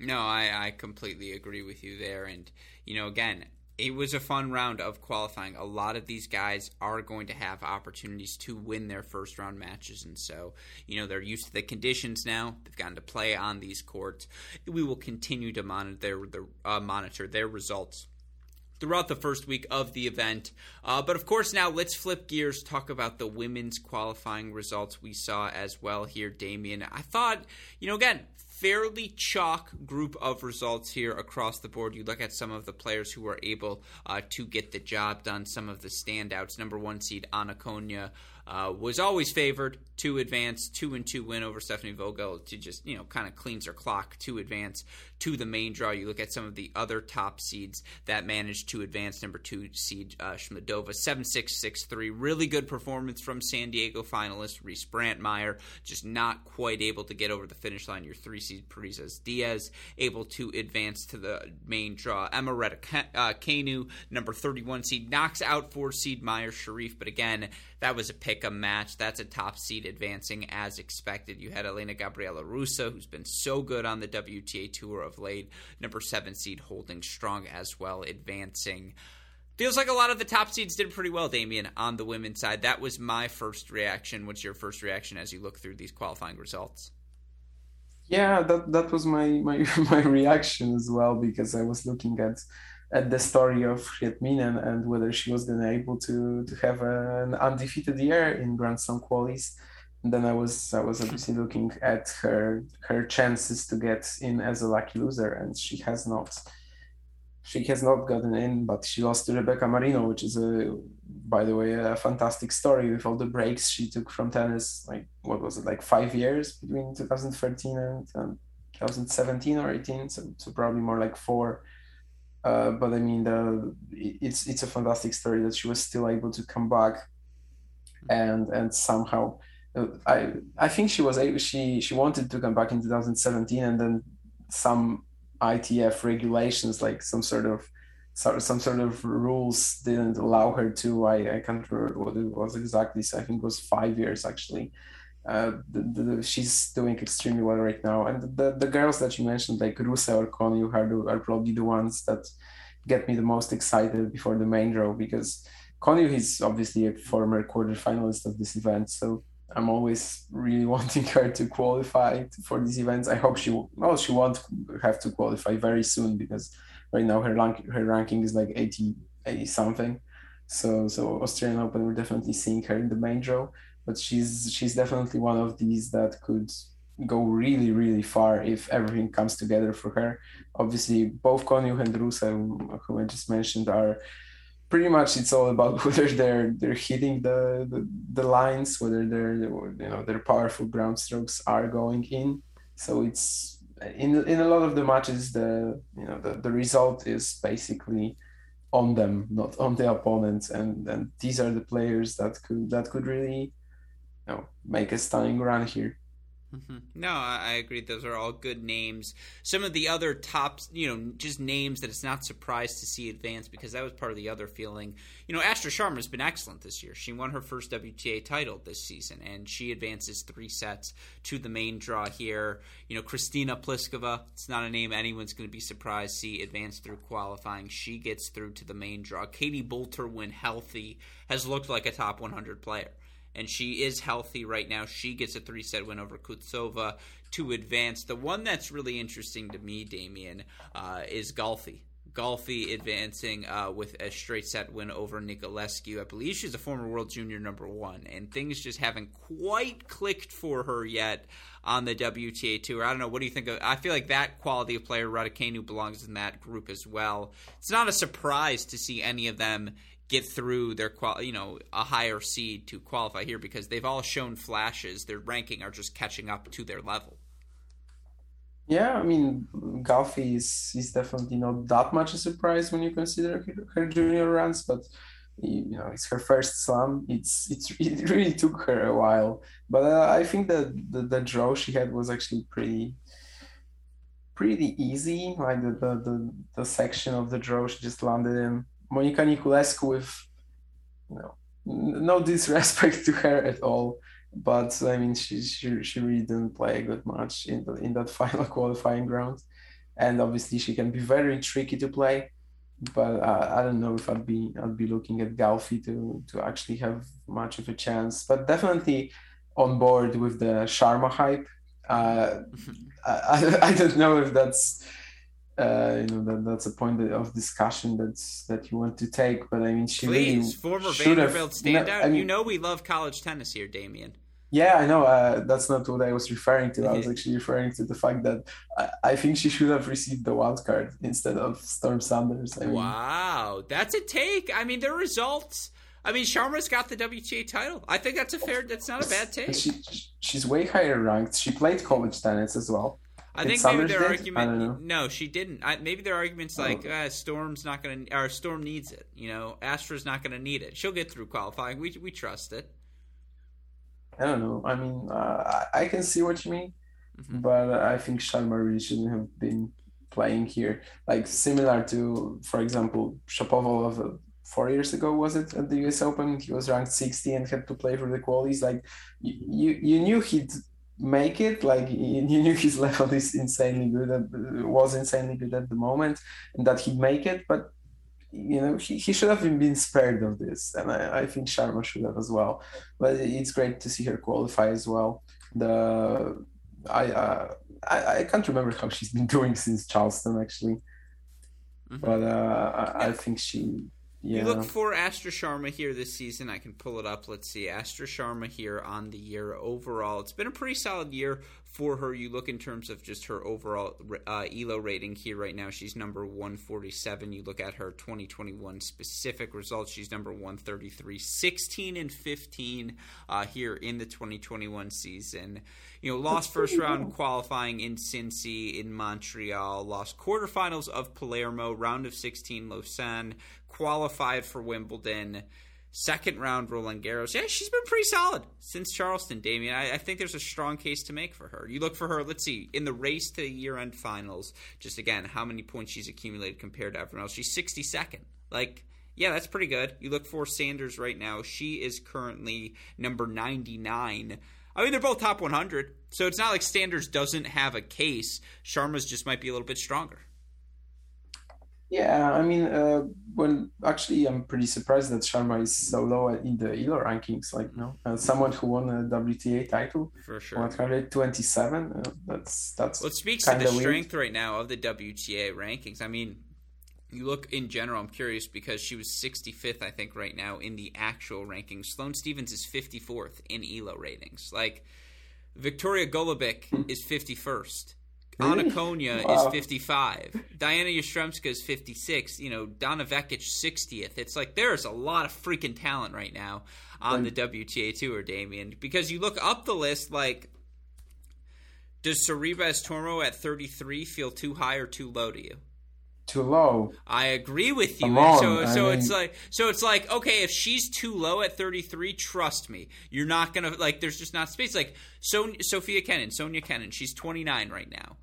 No, I, I completely agree with you there. And, you know, again, it was a fun round of qualifying. A lot of these guys are going to have opportunities to win their first round matches, and so you know they're used to the conditions now. They've gotten to play on these courts. We will continue to monitor their uh, monitor their results throughout the first week of the event. Uh, but of course, now let's flip gears, talk about the women's qualifying results we saw as well here, Damian. I thought, you know, again, fairly chalk group of results here across the board. You look at some of the players who were able uh, to get the job done, some of the standouts. Number one seed Ana Konjuh uh, was always favored to advance, two and two win over Stephanie Vogel to just you know kind of cleans her clock to advance to the main draw. You look at some of the other top seeds that managed to advance. Number two seed uh, seven six six three, really good performance from San Diego finalist Reese Brantmeier, just not quite able to get over the finish line. Your three seed Parrizas Diaz able to advance to the main draw. Emma uh, Kanu, number thirty one seed, knocks out four seed Mayar Sherif, but again that was a pick a match. That's a top seed advancing as expected. You had Elena Gabriela Ruse, who's been so good on the WTA Tour of late. Number seven seed holding strong as well, advancing. Feels like a lot of the top seeds did pretty well, Damian, on the women's side. That was my first reaction. What's your first reaction as you look through these qualifying results? Yeah, that that was my my [laughs] my reaction as well because I was looking at at the story of Minnen and whether she was then able to to have an undefeated year in Grand Slam qualies. Then I was I was obviously looking at her her chances to get in as a lucky loser, and she has not. She has not gotten in, but she lost to Rebecca Marino, which is a, by the way, a fantastic story with all the breaks she took from tennis. Like what was it, like five years between 2013 and, and 2017 or 18, so, so probably more like four uh, but I mean, the, it's it's a fantastic story that she was still able to come back, and and somehow, I I think she was able, she she wanted to come back in 2017, and then some ITF regulations, like some sort of some sort of rules, didn't allow her to. I I can't remember what it was exactly. So I think it was five years actually. Uh, the, the, she's doing extremely well right now. And the, the girls that you mentioned, like Ruse or Konjuh, are, are probably the ones that get me the most excited before the main draw because Konjuh is obviously a former quarter finalist of this event. So I'm always really [laughs] wanting her to qualify for these events. I hope she will, well, she won't have to qualify very soon because right now her rank, her ranking is like 80, 80 something. So so Australian Open, we're definitely seeing her in the main draw but she's she's definitely one of these that could go really really far if everything comes together for her obviously both Konjuh and Ruse who I just mentioned are pretty much it's all about [laughs] whether they're they're hitting the, the, the lines whether they're you know their powerful ground strokes are going in so it's in in a lot of the matches the you know the, the result is basically on them, not on the opponents. And and these are the players that could that could really, you know, make a stunning run here. Mm-hmm. No, I agree. Those are all good names. Some of the other tops, you know, just names that it's not surprised to see advance because that was part of the other feeling. You know, Astra Sharma has been excellent this year. She won her first WTA title this season, and she advances three sets to the main draw here. You know, Kristyna Pliskova, it's not a name anyone's going to be surprised to see advance through qualifying. She gets through to the main draw. Katie Boulter, when healthy, has looked like a top 100 player and she is healthy right now. She gets a three set win over Kutsova to advance. The one that's really interesting to me, Damian, uh, is Galfi. Galfi advancing uh, with a straight set win over Niculescu. I believe she's a former world junior number one, and things just haven't quite clicked for her yet on the WTA tour. I don't know. What do you think of? I feel like that quality of player, Raducanu, belongs in that group as well. It's not a surprise to see any of them get through their qual you know a higher seed to qualify here because they've all shown flashes. Their ranking are just catching up to their level. Yeah i mean Galfi is is definitely not that much a surprise when you consider her, her junior runs but you know it's her first slam. It's it's [laughs] it really took her a while. But uh, i think that the, the draw she had was actually pretty pretty easy. Like the, the the the section of the draw she just landed in Monica Niculescu with you know, no disrespect to her at all, but I mean she she, she really didn't play a good match in the, in that [laughs] final qualifying round, and obviously she can be very tricky to play, but uh, I don't know if I'd be I'd be looking at Galfi to to actually have much of a chance, but definitely on board with the Sharma hype. Uh, [laughs] I, I don't know if that's uh, you know that that's a point of discussion that's that you want to take. But I mean, she please really former Vanderbilt standout. No, I mean, you know we love college tennis here, Damian. Yeah, I know. Uh, that's not what I was referring to. I was [laughs] actually referring to the fact that I, I think she should have received the wild card instead of Storm Sanders. I mean, wow, that's a take. I mean, the results. I mean, Sharma's got the WTA title. I think that's a fair. That's not a bad take. She, she's way higher ranked. She played college tennis as well. I think maybe their argument. No, she didn't. I, maybe their argument's oh. like uh, Storm's not going to, or Storm needs it. You know, Astra's not going to need it. She'll get through qualifying. We we trust it. I don't know. I mean, uh, I can see what you mean, mm-hmm. but I think Sharma really shouldn't have been playing here. Like similar to, for example, Shapovalov uh, four years ago was it at the U.S. Open? He was ranked 60 and had to play for the qualies. Like you, you, you knew he'd make it. Like he knew his level is insanely good, at, was insanely good at the moment, and that he'd make it. But you know, he, he should have been spared of this, and I, I think Sharma should have as well. But it's great to see her qualify as well. The I uh, I, I can't remember how she's been [laughs] doing since Charleston actually, mm-hmm. but uh, I, I think she yeah. You look for Astra Sharma here this season. I can pull it up. Let's see. Astra Sharma here on the year overall. It's been a pretty solid year for her. You look in terms of just her overall uh, ELO rating here right now. She's number 147. You look at her 2021 specific results. She's number 133. 16 and 15 uh, here in the 2021 season. You know, lost first round qualifying in Cincy, in Montreal. Lost quarterfinals of Palermo. Round of 16 Lausanne qualified for Wimbledon. Second round Roland Garros. Yeah, she's been pretty solid since Charleston, Damian. I, I, think there's a strong case to make for her. You look for her, let's see, in the race to the year end finals, just again, how many points she's accumulated compared to everyone else. She's 62nd. Like, yeah, that's pretty good. You look for Sanders right now. She is currently number 99. I mean, they're both top 100. So it's not like Sanders doesn't have a case. Sharma's just might be a little bit stronger. Yeah, I mean, uh, well, actually, I'm pretty surprised that Sharma is so low in the ELO rankings. Like, know, uh, someone who won a WTA title for sure, 127. Uh, that's that's. Well, it speaks to the weird. strength right now of the WTA rankings. I mean, you look in general. I'm curious because she was 65th, I think, right now in the actual rankings. Sloane Stephens is 54th in ELO ratings. Like, Victoria Golubic hmm. is 51st. Ana Konjuh wow. is 55. Diana Yastremska is 56. You know, Donna Vekic 60th. It's like there's a lot of freaking talent right now on right. the WTA Tour, Damian. Because you look up the list, like, does Sorribes Tormo at 33 feel too high or too low to you? too low. I agree with you. So so mean- it's like so it's like okay, if she's too low at 33, trust me, you're not gonna like. There's just not space. Like so, Sophia Kenin, Sonia Kenin, she's 29 right now.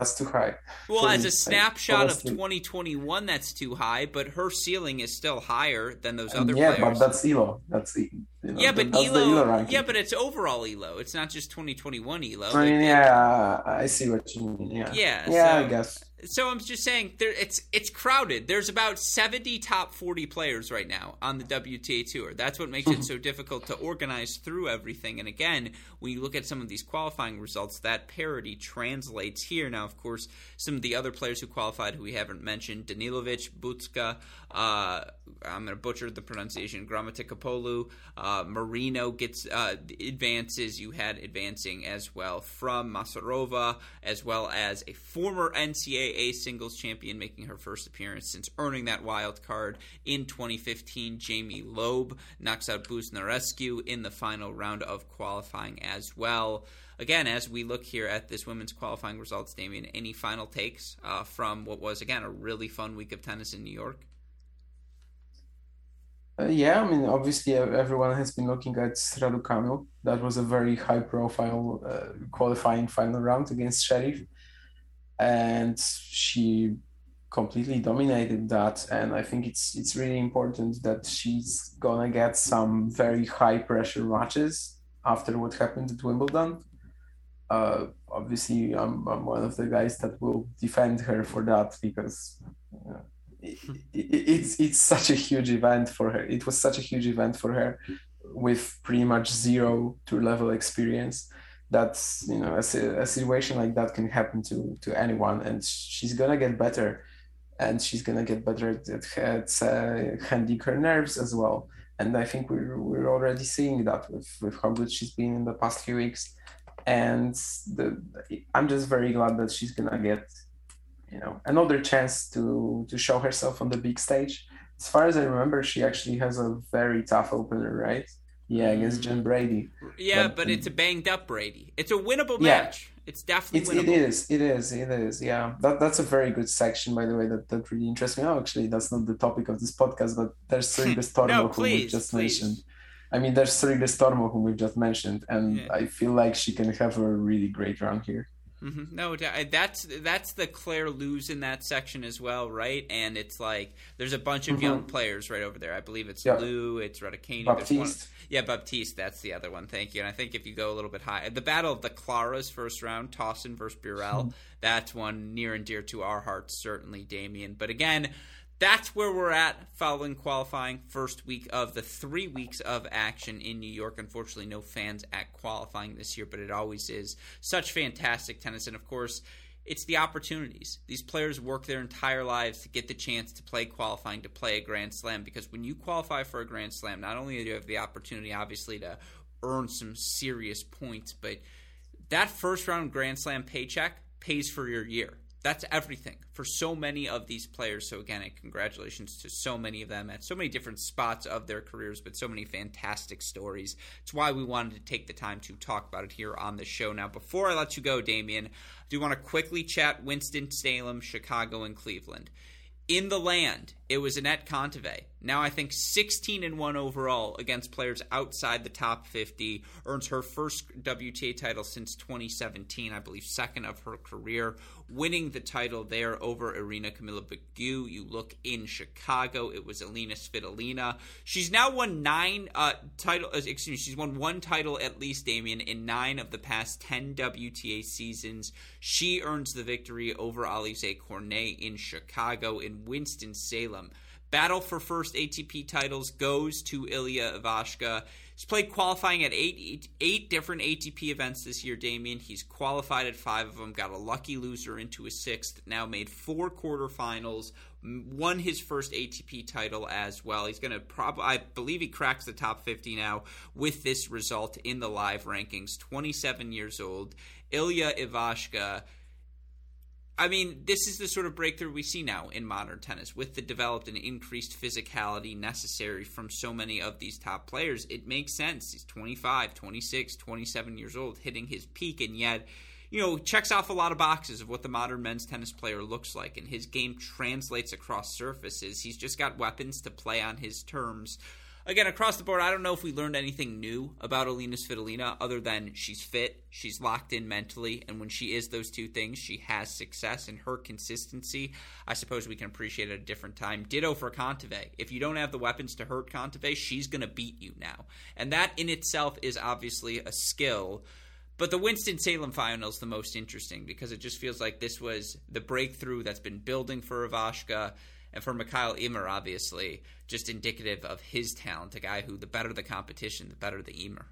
That's too high. Well, as me. a Like, snapshot of 2021, that's too high, but her ceiling is still higher than those other yeah, players. but that's Elo. That's you know, yeah, but that's the Elo, Elo yeah, but it's overall Elo. It's not just 2021 Elo. I mean, they- yeah, I see what you mean. Yeah, Yeah, yeah, so- I guess. So I'm just saying, there it's it's crowded. There's about 70 top 40 players right now on the WTA tour. That's what makes it so difficult to organize through everything. And again, when you look at some of these qualifying results, that parity translates here. Now, of course, some of the other players who qualified who we haven't mentioned: Danilovic, Butska. Uh, I'm going to butcher the pronunciation. Grammatikopoulou, uh, Marino gets uh, advances. You had advancing as well from Masarova, as well as a former NCAA singles champion making her first appearance since earning that wild card in 2015. Jamie Loeb knocks out Busnarescu in the final round of qualifying as well. Again, as we look here at this women's qualifying results, Damian, any final takes uh, from what was again a really fun week of tennis in New York? Uh, yeah, I mean, obviously, everyone has been looking at Raducanu. That was a very high-profile uh, qualifying final round against Sherif, and she completely dominated that. And I think it's it's really important that she's gonna get some very high-pressure matches after what happened at Wimbledon. Uh, obviously, I'm I'm one of the guys that will defend her for that because. It, it, it's it's such a huge event for her. It was such a huge event for her, with pretty much zero tour level experience. That's you know a, a situation like that can happen to to anyone, and she's gonna get better, and she's gonna get better at, at, uh, handling her nerves as well. And I think we're we're already seeing that with with how good she's been in the past few weeks, and the I'm just very glad that she's gonna get you know another chance to to show herself on the big stage. As far as i remember she actually has a very tough opener right yeah mm-hmm. against jen brady Yeah, But- but, it's a banged up Brady. It's a winnable Yeah. match. It's definitely it's, winnable. it is it is it is yeah that, that's a very good section by the way that, that really interests me oh, actually that's not the topic of this podcast but there's [laughs] Sorribes Tormo No, whom we've please, just please. mentioned I mean there's Sorribes Tormo whom we've just mentioned and Yeah. I feel like she can have a really great run here hmm No, that's that's the Claire lose in that section as well, right? And it's like there's a bunch of young players right over there. I believe it's Mm-hmm. Yeah. Lou, it's Raducanu, there's one- Yeah, Baptiste, that's the other one. Thank you. And I think if you go a little bit high, the battle of the Claras first round, Tauson versus Burel, that's one near and dear to our hearts, certainly, Damian. But again, that's where we're at following qualifying. First week of the three weeks of action in New York. Unfortunately, no fans at qualifying this year, but it always is such fantastic tennis. And of course, it's the opportunities. These players work their entire lives to get the chance to play qualifying, to play a Grand Slam. Because when you qualify for a Grand Slam, not only do you have the opportunity, obviously, to earn some serious points, but that first round Grand Slam paycheck pays for your year. That's everything for so many of these players. So, again, congratulations to so many of them at so many different spots of their careers, but so many fantastic stories. It's why we wanted to take the time to talk about it here on the show. Now, before I let you go, Damian, I do want to quickly chat Winston-Salem, Chicago, and Cleveland. In the land, it was Anett Kontaveit. Now I think 16 and 1 overall against players outside the top 50. Earns her first WTA title since 2017, I believe second of her career. Winning the title there over Irina Camelia Begu. You look in Chicago, it was Alina Svitolina. She's now won nine uh, title. uh, Excuse me, she's won one title at least, Damian, in nine of the past 10 WTA seasons. She earns the victory over Alize Cornet in Chicago in Winston Salem. Battle for first ATP titles goes to Ilya Ivashka. He's played qualifying at eight, different ATP events this year, Damian. He's qualified at five of them, got a lucky loser into a sixth, now made four quarterfinals, won his first ATP title as well. He's going to probably, I believe he cracks the top 50 now with this result in the live rankings. 27 years old. Ilya Ivashka I mean, this is the sort of breakthrough we see now in modern tennis with the developed and increased physicality necessary from so many of these top players. It makes sense. He's 25, 26, 27 years old, hitting his peak, and yet you know, checks off a lot of boxes of what the modern men's tennis player looks like, and his game translates across surfaces. He's just got weapons to play on his terms again, across the board, I don't know if we learned anything new about Alina Svitolina other than she's fit, she's locked in mentally, and when she is those two things, she has success and her consistency. I suppose we can appreciate it at a different time. Ditto for Kontaveit. If you don't have the weapons to hurt Kontaveit, she's going to beat you now. And that in itself is obviously a skill. But the Winston Salem final is the most interesting because it just feels like this was the breakthrough that's been building for Ivashka and for Mikael Ymer, obviously, just indicative of his talent. A guy who, the better the competition, the better the Ymer.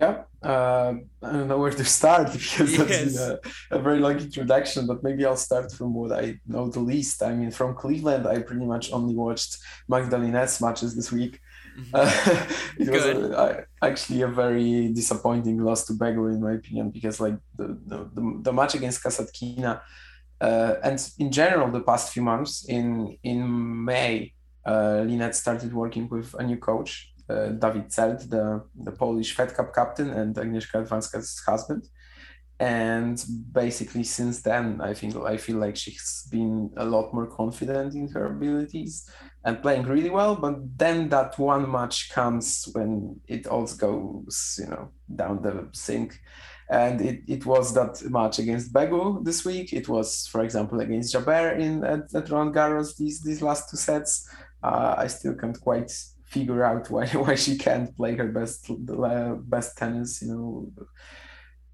Yeah, uh, I don't know where to start [laughs] because yes. that's a, a, very long introduction, but maybe I'll start from what I know the least. I mean, from Cleveland, I pretty much only watched Magda Linette's matches this week. Mm-hmm. Uh, [laughs] it was a, actually a very disappointing loss to Begu, in my opinion, because like the, the, the match against Kasatkina uh, and in general, the past few months, in in May, uh, Linette started working with a new coach, uh, David Celt, the, the Polish Fed Cup captain and Agnieszka Radwańska's husband. And basically, since then, I think I feel like she's been a lot more confident in her abilities and playing really well. But then that one match comes when it all goes, you know, down the sink and it, it was that match against Begu this week. It was, for example, against Jabeur in at, at Roland Garros these these last two sets. Uh, I still can't quite figure out why [laughs] why she can't play her best uh, best tennis, you know,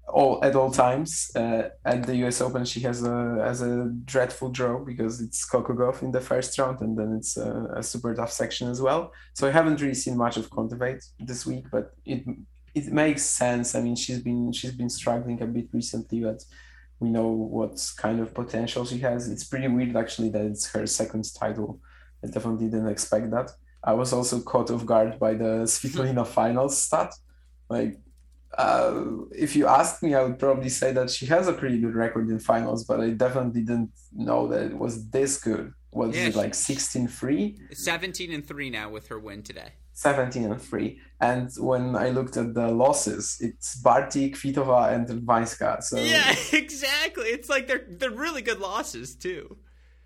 all at all times. Uh, at the U.S. Open, she has a has a dreadful draw because it's Coco Gauff in the first round, and then it's a, a, super tough section as well. So I haven't really seen much of Kontaveit this week, but it it makes sense. I mean, she's been she's been struggling a bit recently, but we know what kind of potential she has. It's pretty weird actually that it's her second title. I definitely didn't expect that. I was also caught off guard by the [laughs] Svitolina finals stat. Like, uh, if you asked me, I would probably say that she has a pretty good record in finals, but I definitely didn't know that it was this good. Was yeah, it like 16 3? 17 and 3 now with her win today. 17 and 3. And when I looked at the losses, it's Barty, Kvitova, and Radwańska. So [laughs] Yeah, exactly. It's like they're they're really good losses too.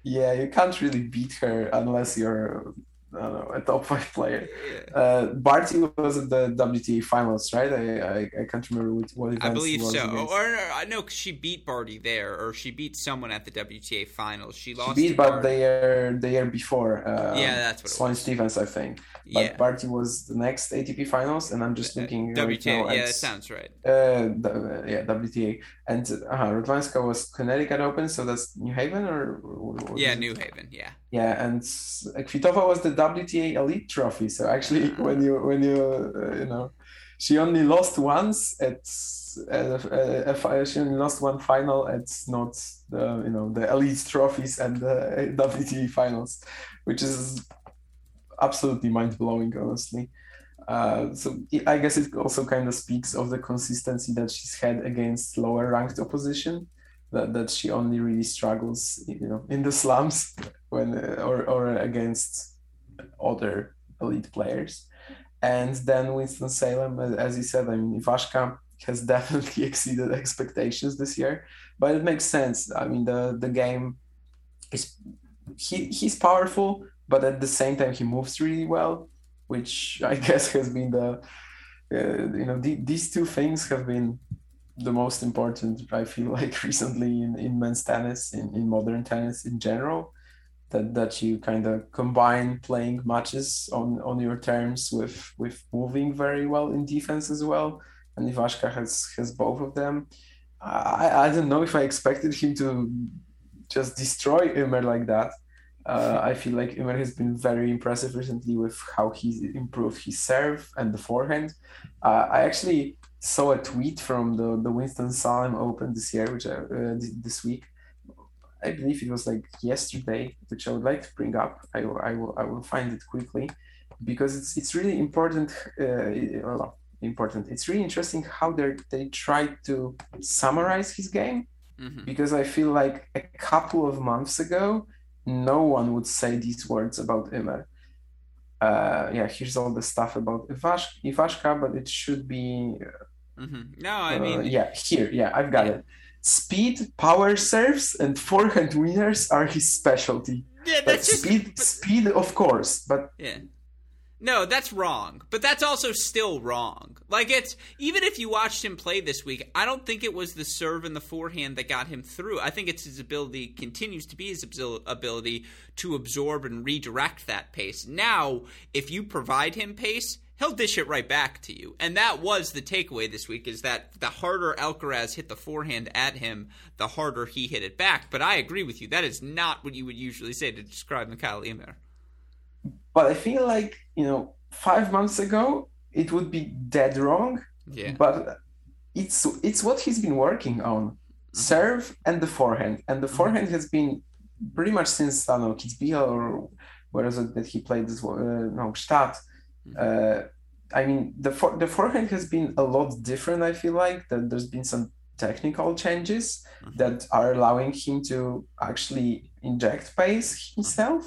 Yeah, you can't really beat her unless you're I don't know, a top five [laughs] player. Yeah. Uh, Barty was at the WTA finals, right? I I, I can't remember what I believe so. Or, or, I know she beat Barty there, or she beat someone at the WTA finals. She lost. She beat, but the year the year before. Uh, yeah, that's what. Sloane Stephens, I think. But yeah. Barty was the next ATP finals, and I'm just uh, looking. WTA, right now yeah, that sounds right. Uh, the, yeah, WTA, and uh, Radwańska was Connecticut Open, so that's New Haven, or, or yeah, New Haven, yeah. Yeah, and Kvitova was the WTA Elite Trophy. So actually, mm. when you when you uh, you know, she only lost once. at uh, uh, she only lost one final. It's not the you know the Elite trophies and the [laughs] WTA finals, which is absolutely mind blowing, honestly. Uh, so I guess it also kind of speaks of the consistency that she's had against lower ranked opposition. That, that she only really struggles, you know, in the slums when uh, or or against other elite players. And then Winston Salem, as you said, I mean, Ivashka has [laughs] definitely exceeded expectations this year, but it makes sense. I mean, the the game is he he's powerful, but at the same time he moves really well, which [laughs] I guess has been the uh, you know the, these two things have been the most important I feel like [laughs] recently in, in men's tennis in, in modern tennis in general that that you kind of combine playing matches on on your terms with with moving very well in defense as well. And Ivashka has has both of them. I I don't know if I expected him to just destroy Ymer like that. Uh, I feel like Ymer has been very impressive recently with how he's improved his serve and the forehand. Uh, I actually saw a tweet from the, the Winston Salem Open this year, which I, uh, this week, I believe it was like yesterday, which I would like to bring up. I, I will I will find it quickly because it's it's really important. Uh, important. It's really interesting how they they try to summarize his game mm-hmm. because I feel like a couple of months ago, no one would say these words about Ymer. Uh, yeah, here's all the stuff about Ivash, Ivashka, but it should be Mm-hmm. No, I mean, uh, yeah, here, yeah, I've got yeah. it. Speed, power serves, and forehand winners are his specialty. Yeah, that's just speed. But, speed, of course, but yeah. No, that's wrong. But that's also still wrong. Like it's even if you watched him play this week, I don't think it was the serve and the forehand that got him through. I think it's his ability continues to be his ability to absorb and redirect that pace. Now, if you provide him pace, he'll dish it right back to you. And that was the takeaway this week is that the harder Alcaraz hit the forehand at him, the harder he hit it back. But I agree with you. That is not what you would usually say to describe Mikael Ymer. But I feel like, you know, five months ago, it would be dead wrong. Yeah. But it's it's what he's been working on. Mm-hmm. Serve and the forehand. And the mm-hmm. forehand has been pretty much since, I don't know, Kitzbühel or where is it that he played this, uh, no, Gstaad. Mm-hmm. Uh, I mean, the for, the forehand has been a lot different. I feel like that there's been some technical changes mm-hmm. that are allowing him to actually inject pace himself.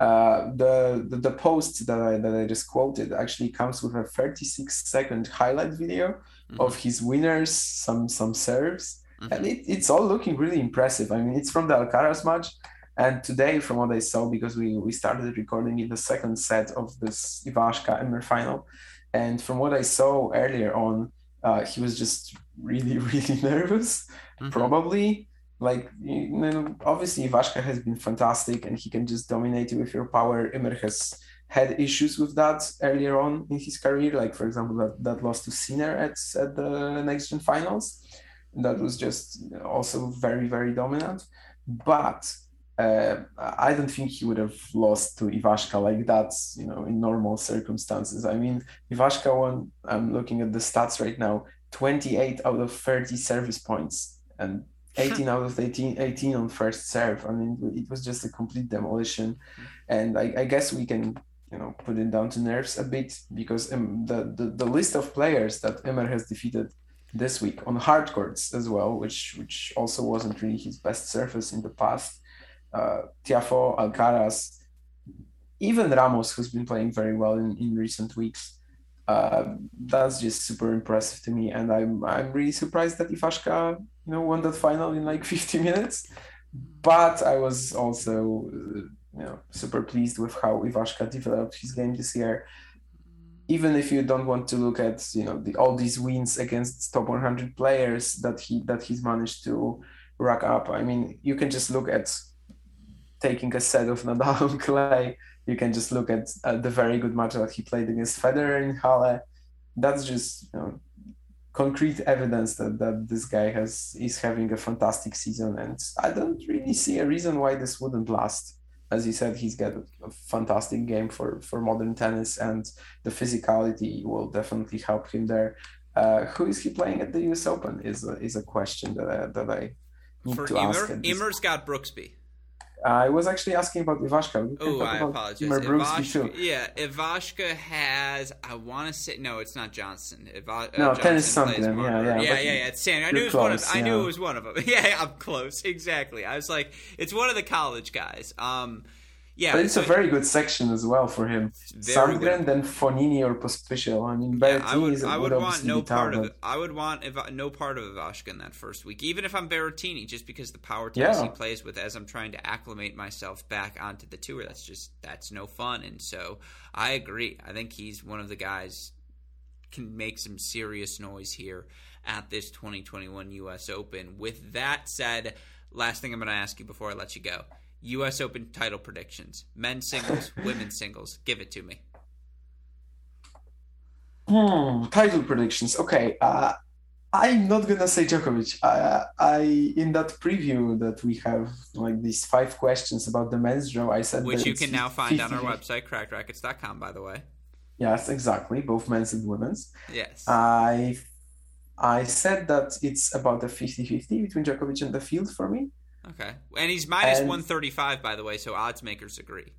Uh, the, the, the post that I that I just quoted actually comes with a 36 second highlight video mm-hmm. of his winners, some some serves, mm-hmm. and it, it's all looking really impressive. I mean, it's from the Alcaraz match, and today, from what I saw, because we we started recording in the second set of this Ivashka Ymer final, and from what I saw earlier on, uh, he was just really [laughs] really nervous, mm-hmm. probably like you know, obviously Ivashka has been fantastic and he can just dominate you with your power. Ymer has had issues with that earlier on in his career, like for example that, that loss to Sinner at, at the next gen finals. That was just also very, very dominant. But uh, I don't think he would have lost to Ivashka like that, you know, in normal circumstances. I mean, Ivashka won, I'm looking at the stats right now, 28 out of 30 service points. And 18 out of 18, 18 on first serve. I mean, it was just a complete demolition. And I, I guess we can, you know, put it down to nerves a bit because um, the, the, the list of players that Ymer has defeated this week on hard courts as well, which which also wasn't really his best surface in the past. Uh, Tiafoe, Alcaraz, even Ramos, who's been playing very well in, in recent weeks. Uh, that's just super impressive to me, and I'm I'm really surprised that Ivashka you know won that final in like [laughs] 50 minutes. But I was also uh, you know super pleased with how Ivashka developed his game this year. Even if you don't want to look at you know the, all these wins against top 100 players that he that he's managed to rack up, I mean you can just look at taking a set of [laughs] Nadal and clay. You can just look at uh, the very good match that he played against Federer in Halle. That's just you know, concrete evidence that, that this guy has is having a fantastic season and i don't really see a reason why this wouldn't last as you said he's got a, fantastic game for for modern tennis and the physicality will definitely help him there uh, who is he playing at the us open is a, is a question that I, that i need for to Ymer, ask Ymer's got brooksby I was actually asking about Ivashka. Oh, I apologize. Ivashka, yeah, Ivashka has. I want to say no, it's not Johnson. Iva, uh, no, Johnson tennis something. Yeah, yeah, yeah, yeah, yeah. It's San. I knew it was close, one of. I knew it was one of them. [laughs] yeah, I'm close. Exactly. I was like, it's one of the college guys. Um, yeah, but it's a very good section as well for him. Sandgren, then Fognini or Pospisil. I mean, yeah, I would, I would, would want no part of it. I would want if, no part of Ivashka in that first week, even if I'm Berrettini, just because the power tennis yeah. he plays with as I'm trying to acclimate myself back onto the tour. That's just that's no fun. And so I agree. I think he's one of the guys can make some serious noise here at this 2021 U.S. Open. With that said, last thing I'm going to ask you before I let you go U.S. Open title predictions: men's singles, [laughs] women's singles. Give it to me. Hmm, title predictions. Okay, uh, I'm not gonna say Djokovic. I, I in that preview that we have like these five questions about the men's draw. I said which you can now find 50, on our website, crackedracquets.com. By the way. Yes, exactly. Both men's and women's. Yes. I I said that it's about a 50-50 between Djokovic and the field for me. Okay. And he's minus and, 135, by the way, so odds makers agree.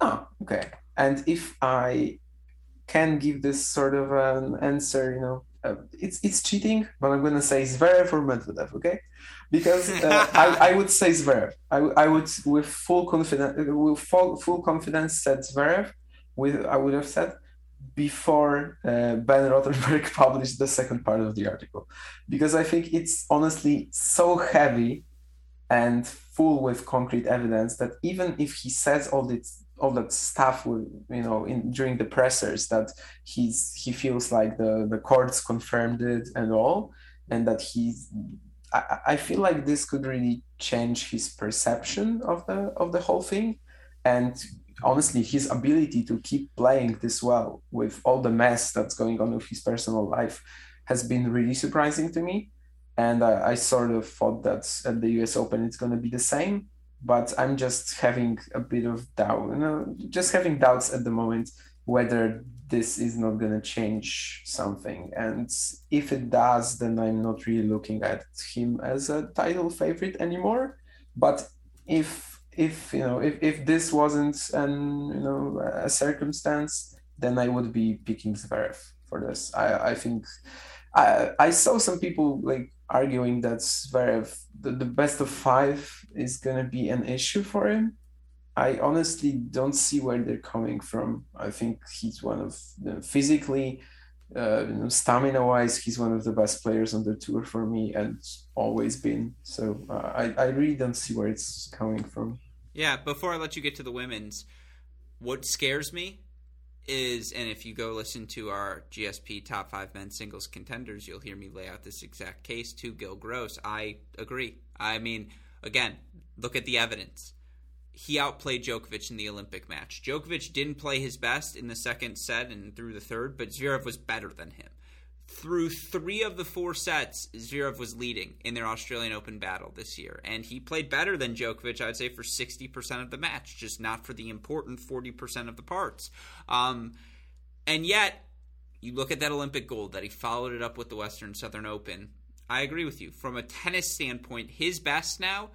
Oh, okay. And if I can give this sort of an answer, you know, uh, it's it's cheating, but I'm gonna say Zverev or Medvedev, okay? Because uh, I, [laughs] I would say Zverev. I, I would with full confidence with full, full confidence said Zverev. With I would have said, before uh, Ben Rothenberg [laughs] published the second part of the article, because I think it's honestly so heavy and full with concrete evidence that even if he says all this all that stuff you know in during the pressers that he's he feels like the the courts confirmed it and all and that he's I, I feel like this could really change his perception of the of the whole thing. And honestly his ability to keep playing this well with all the mess that's going on with his personal life has been really surprising to me and I, I sort of thought that at the us open it's going to be the same but i'm just having a bit of doubt you know just having doubts at the moment whether this is not going to change something. And if it does then i'm not really looking at him as a title favorite anymore. But if if you know if, if this wasn't an you know a circumstance then i would be picking zverev for this. I i think i i saw some people like arguing that zverev the, the best of five is going to be an issue for him i honestly don't see where they're coming from i think he's one of the physically uh, you know, stamina wise, he's one of the best players on the tour for me and always been. So uh, I, I really don't see where it's coming from. Yeah, before I let you get to the women's, what scares me is, and if you go listen to our GSP top five men singles contenders, you'll hear me lay out this exact case to Gil Gross. I agree. I mean, again, look at the evidence he outplayed Djokovic in the Olympic match. Djokovic didn't play his best in the second set and through the third, but Zverev was better than him. Through three of the four sets, Zverev was leading in their Australian Open battle this year, and he played better than Djokovic, I would say, for 60% of the match, just not for the important 40% of the parts. Um, and yet, you look at that Olympic gold that he followed it up with the Western Southern Open. I agree with you. From a tennis standpoint, his best now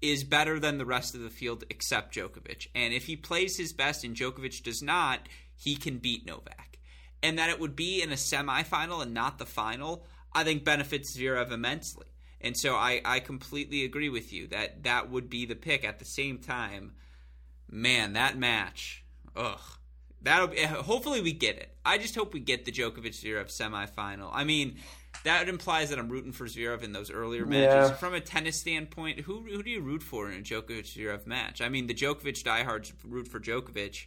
is better than the rest of the field except Djokovic. And if he plays his best and Djokovic does not, he can beat Novak. And that it would be in a semifinal and not the final, I think benefits Zverev immensely. And so I, I completely agree with you that that would be the pick. At the same time, man, that match, ugh, that'll be. Hopefully, we get it. I just hope we get the Djokovic Zverev semifinal. I mean, that implies that I'm rooting for Zverev in those earlier matches. Yeah. From a tennis standpoint, who who do you root for in a Djokovic Zverev match? I mean, the Djokovic diehards root for Djokovic,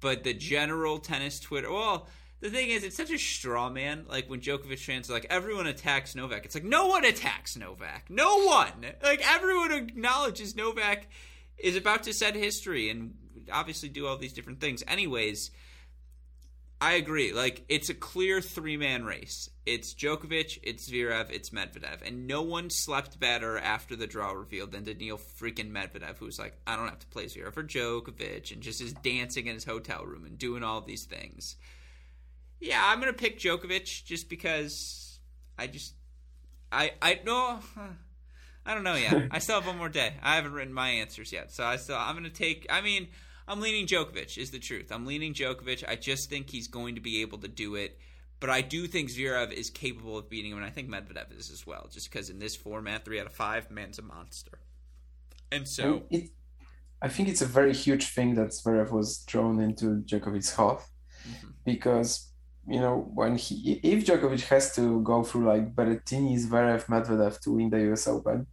but the general tennis Twitter, well. The thing is, it's such a straw man. Like when Djokovic fans are like, everyone attacks Novak. It's like no one attacks Novak. No one. Like everyone acknowledges Novak is about to set history and obviously do all these different things. Anyways, I agree. Like it's a clear three man race. It's Djokovic, it's Zverev, it's Medvedev, and no one slept better after the draw revealed than Daniil freaking Medvedev, who's like, I don't have to play Zverev or Djokovic, and just is dancing in his hotel room and doing all these things. Yeah, I'm gonna pick Djokovic just because I just I I know. I don't know yet. I still have one more day. I haven't written my answers yet, so I still I'm gonna take. I mean. I'm leaning Djokovic is the truth. I'm leaning Djokovic. I just think he's going to be able to do it. But I do think Zverev is capable of beating him, and I think Medvedev is as well. Just because in this format, three out of five, man's a monster. And so, it, I think it's a very huge thing that Zverev was drawn into Djokovic's half, mm-hmm. because you know when he if Djokovic has to go through like Berrettini, Zverev, Medvedev to win the U.S. Open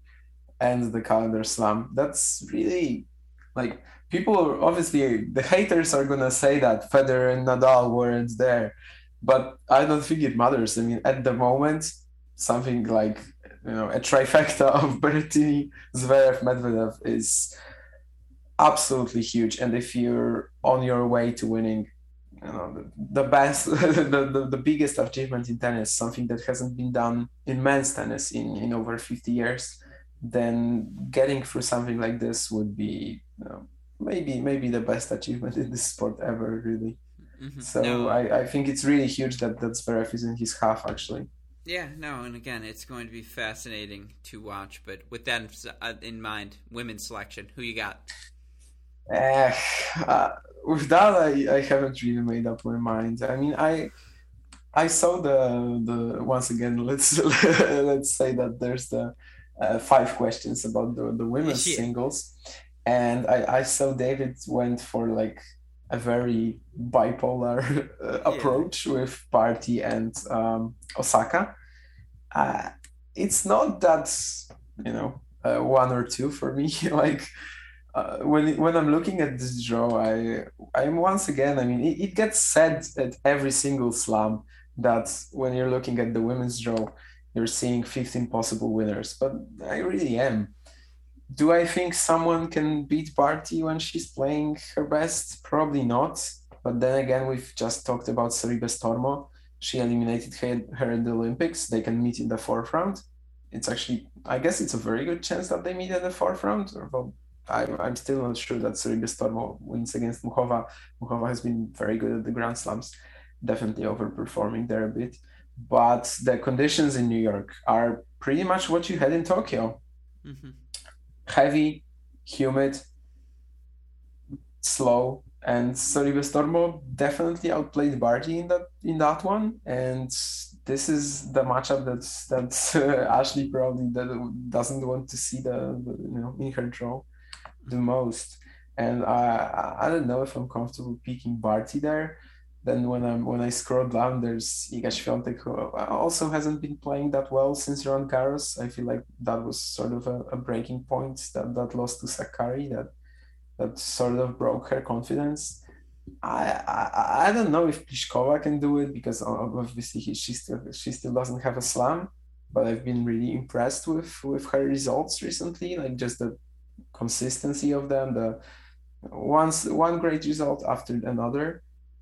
and the calendar slam, that's really like people obviously the haters are gonna say that Federer and Nadal weren't there, but I don't think it matters. I mean, at the moment, something like you know a trifecta [laughs] of Berrettini, Zverev, Medvedev is absolutely huge. And if you're on your way to winning, you know the, the best, [laughs] the, the, the biggest achievement in tennis, something that hasn't been done in men's tennis in in over 50 years, then getting through something like this would be you know, maybe maybe the best achievement [laughs] in this sport ever, really. Mm-hmm. So no. I, I think it's really huge that that Zverev is in his half actually. Yeah, no, and again, it's going to be fascinating to watch. But with that in uh, mind, women's selection, who you got? Eh, uh, with that, I, I haven't really made up my mind. I mean, I I saw the the once again. [laughs] Let's let's say that there's the uh, five questions about the the women's yeah. singles, and I, I saw David went for like a very bipolar [laughs] uh, approach yeah. with Barty and um, Osaka. Uh, it's not that you know uh, one or two for me. [laughs] like uh, when when I'm looking at this draw, I I'm once again. I mean, it, it gets said at every single slam that when you're looking at the women's draw, you're seeing 15 possible winners. But I really am do I think someone can beat Barty when she's playing her best? Probably not. But then again, we've just talked about Sorribes Tormo. She eliminated her, her at the Olympics. They can meet in the fourth round. It's actually, I guess, it's a very good chance that they meet at the fourth round. Well, I'm, I'm still not sure that Sorribes Tormo wins against Muchova. Muchova has been very good at the Grand Slams, definitely overperforming there a bit. But the conditions in New York are pretty much what you had in Tokyo. Mm-hmm heavy, humid, slow, and Sorribes Tormo definitely outplayed Barty in that in that one. And this is the matchup that's that uh, [laughs] Ashley probably doesn't want to see the, the, you know in her draw the most. And I I don't know if I'm comfortable picking Barty there then when I'm when I scroll down, there's Iga Świątek who also hasn't been playing that well since Roland Garros. I feel like that was sort of a, a breaking point that that loss to Sakkari that that sort of broke her confidence. I, I I don't know if Pliskova can do it because obviously he, she still she still doesn't have a slam, but I've been really impressed with with her results recently, like just the consistency of them, the once one great result after another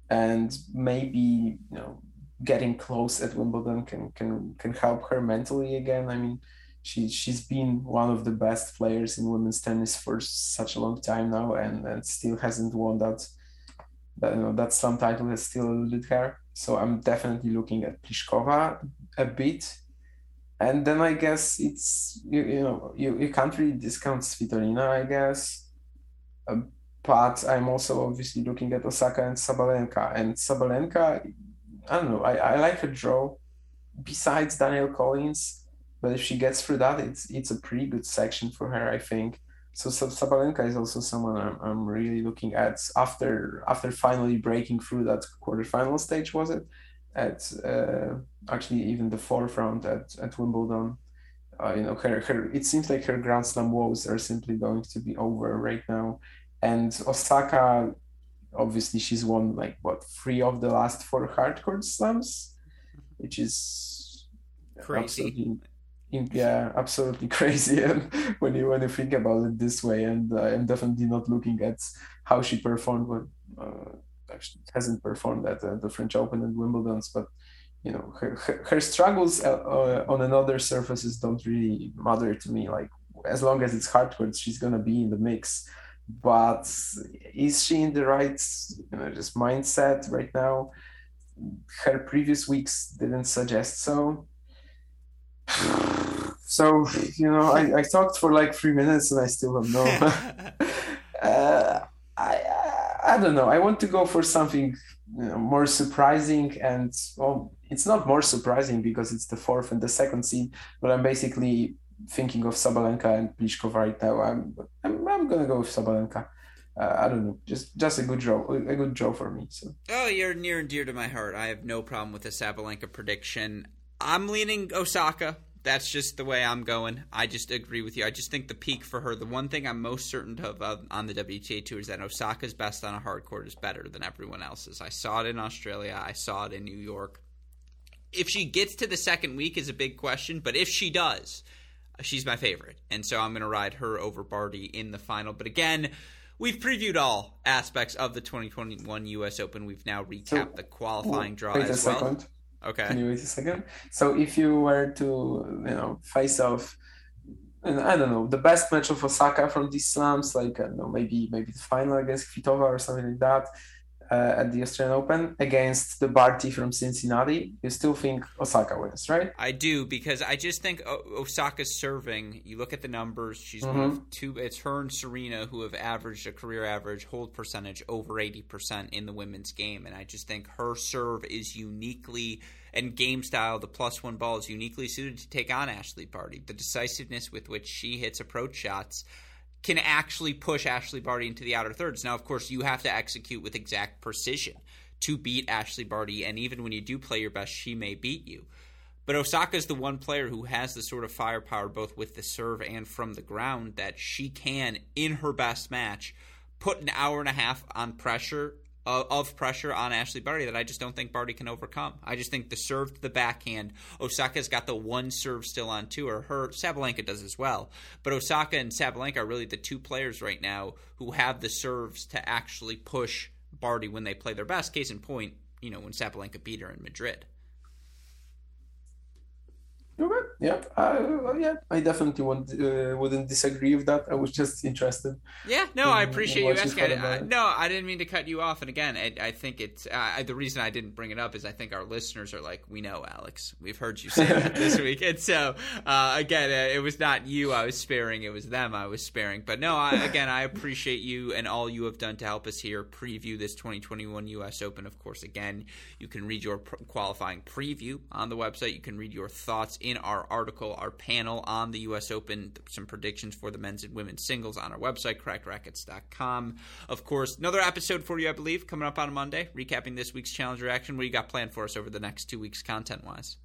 and maybe you know getting close at Wimbledon can can can help her mentally again. I mean, she she's been one of the best players in women's tennis for such a long time now, and, and still hasn't won that. That you know that some title has still eluded her. So I'm definitely looking at Pliskova a bit, and then I guess it's you, you know you, you can't really discount Svitolina, I guess. Uh, but I'm also obviously looking at Osaka and Sabalenka. And Sabalenka, I don't know, I, I like her draw besides Danielle Collins, but if she gets through that, it's it's a pretty good section for her, I think. So, so Sabalenka is also someone I'm, I'm really looking at after after finally breaking through that quarterfinal stage, was it? At uh, actually even the fourth round at, at Wimbledon. Uh, you know, her, her it seems like her Grand Slam woes are simply going to be over right now and Osaka, obviously, she's won like what three of the last four hard court slams, which is crazy. yeah, absolutely [laughs] crazy. And [laughs] when you when you think about it this way, and uh, I'm definitely not looking at how she performed, but uh, actually hasn't performed at uh, the French Open and Wimbledon's, but you know her, her, her struggles uh, uh, on another surfaces don't really matter to me. Like as long as it's hard courts, she's gonna be in the mix but is she in the right you know, just mindset right now? Her previous weeks didn't suggest so. [sighs] So you know, I, I talked for like three minutes and I still don't know. [laughs] uh, I I don't know. I want to go for something more surprising and well, it's not more surprising because it's the fourth and the second seed, but I'm basically thinking of Sabalenka and Pliskova right now, I'm, I'm, I'm gonna go with Sabalenka. Uh, I don't know, just just a good draw, a good draw for me. So. Oh, you're near and dear to my heart. I have no problem with the Sabalenka prediction. I'm leaning Osaka. That's just the way I'm going. I just agree with you. I just think the peak for her, the one thing I'm most certain of uh, on the WTA tour is that Osaka's best on a hard court is better than everyone else's. I saw it in Australia. I saw it in New York. If she gets to the second week is a big question, but if she does, she's my favorite. And so I'm going to ride her over Barty in the final. But again, we've previewed all aspects of the 2021 U.S. Open. We've now recapped so, the qualifying draw as well. Second. Okay. Can you wait a second? So if you were to, you know, face off, and I don't know, the best match of Osaka from these slams, like I don't know, maybe maybe the final against Kvitova or something like that uh, at the Australian Open against the Barty from Cincinnati, you still think Osaka wins, right? I do because I just think Osaka's serving. You look at the numbers; she's mm-hmm. one of two. It's her and Serena who have averaged a career average hold percentage over eighty percent in the women's game, and I just think her serve is uniquely and game style. The plus one ball is uniquely suited to take on Ashley Barty. The decisiveness with which she hits approach shots can actually push Ashley Barty into the outer thirds. Now, of course, you have to execute with exact precision to beat Ashley Barty, and even when you do play your best, she may beat you. But Osaka is the one player who has the sort of firepower both with the serve and from the ground that she can, in her best match, put an hour and a half on pressure uh, of pressure on Ashley Barty that I just don't think Barty can overcome. I just think the serve to the backhand, Osaka's got the one serve still on tour. Her Sabalenka does as well, but Osaka and Sabalenka are really the two players right now who have the serves to actually push Barty when they play their best. Case in point, you know when Sabalenka beat her in Madrid. Okay. Yeah. Uh, yeah. I definitely would, uh, wouldn't disagree with that. I was just interested. Yeah. No, in, I appreciate you asking. I, no, I didn't mean to cut you off. And again, I, I think it's uh, the reason I didn't bring it up is I think our listeners are like, we know Alex. We've heard you say that this [laughs] week. And so uh, again, uh, it was not you I was sparing. It was them I was sparing. But no, I, again, I appreciate you and all you have done to help us here preview this 2021 U.S. Open. Of course, again, you can read your qualifying preview on the website. You can read your thoughts in our article, our panel on the U.S. Open, some predictions for the men's and women's singles on our website, crackedracquets.com. Of course, another episode for you, I believe, coming up on Monday, recapping this week's Challenger action. What do you got planned for us over the next two weeks, content wise?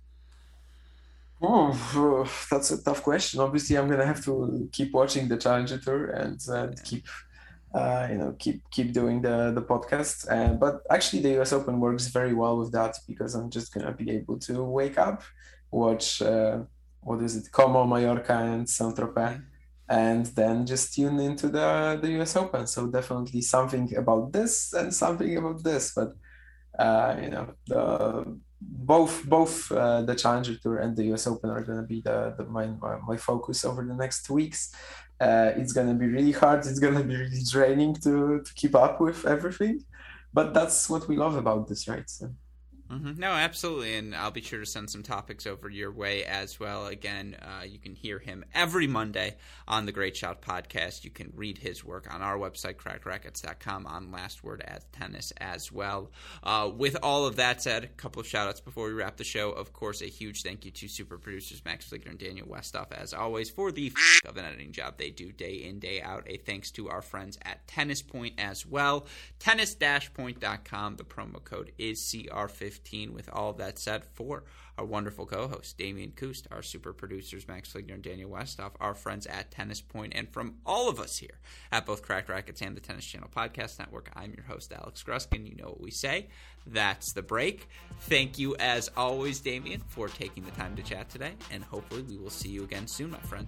Oh, [sighs] that's a tough question. Obviously, I'm gonna have to keep watching the Challenger Tour and uh, keep, uh, you know, keep keep doing the the podcast. Uh, but actually, the U.S. Open works very well with that because I'm just gonna be able to wake up, watch uh, what is it, Como, Mallorca, and Saint Tropez, and then just tune into the the US Open. So definitely something about this and something about this, but uh, you know the both both uh, the Challenger Tour and the US Open are going to be the, the my, my focus over the next weeks. Uh, it's going to be really hard. It's going to be really draining to to keep up with everything, but that's what we love about this, right? So. Mm-hmm. No, absolutely, and I'll be sure to send some topics over your way as well. Again, uh, you can hear him every Monday on the Great Shot podcast. You can read his work on our website, crackedracquets.com, on Last Word at Tennis as well. Uh, with all of that said, a couple of shout outs before we wrap the show. Of course, a huge thank you to super producers Max Fligger and Daniel Westoff, as always, for the f- of an editing job they do day in, day out. A thanks to our friends at Tennis Point as well. Tennis-point.com. The promo code is CR50. 15 with all of that said for our wonderful co-host Damian Kust, our super producers Max Fligner and Daniel Westoff, our friends at Tennis Point, and from all of us here at both Cracked Racquets and the Tennis Channel Podcast Network, I'm your host Alex Gruskin. You know what we say. That's the break. Thank you as always, Damian, for taking the time to chat today, and hopefully we will see you again soon, my friend.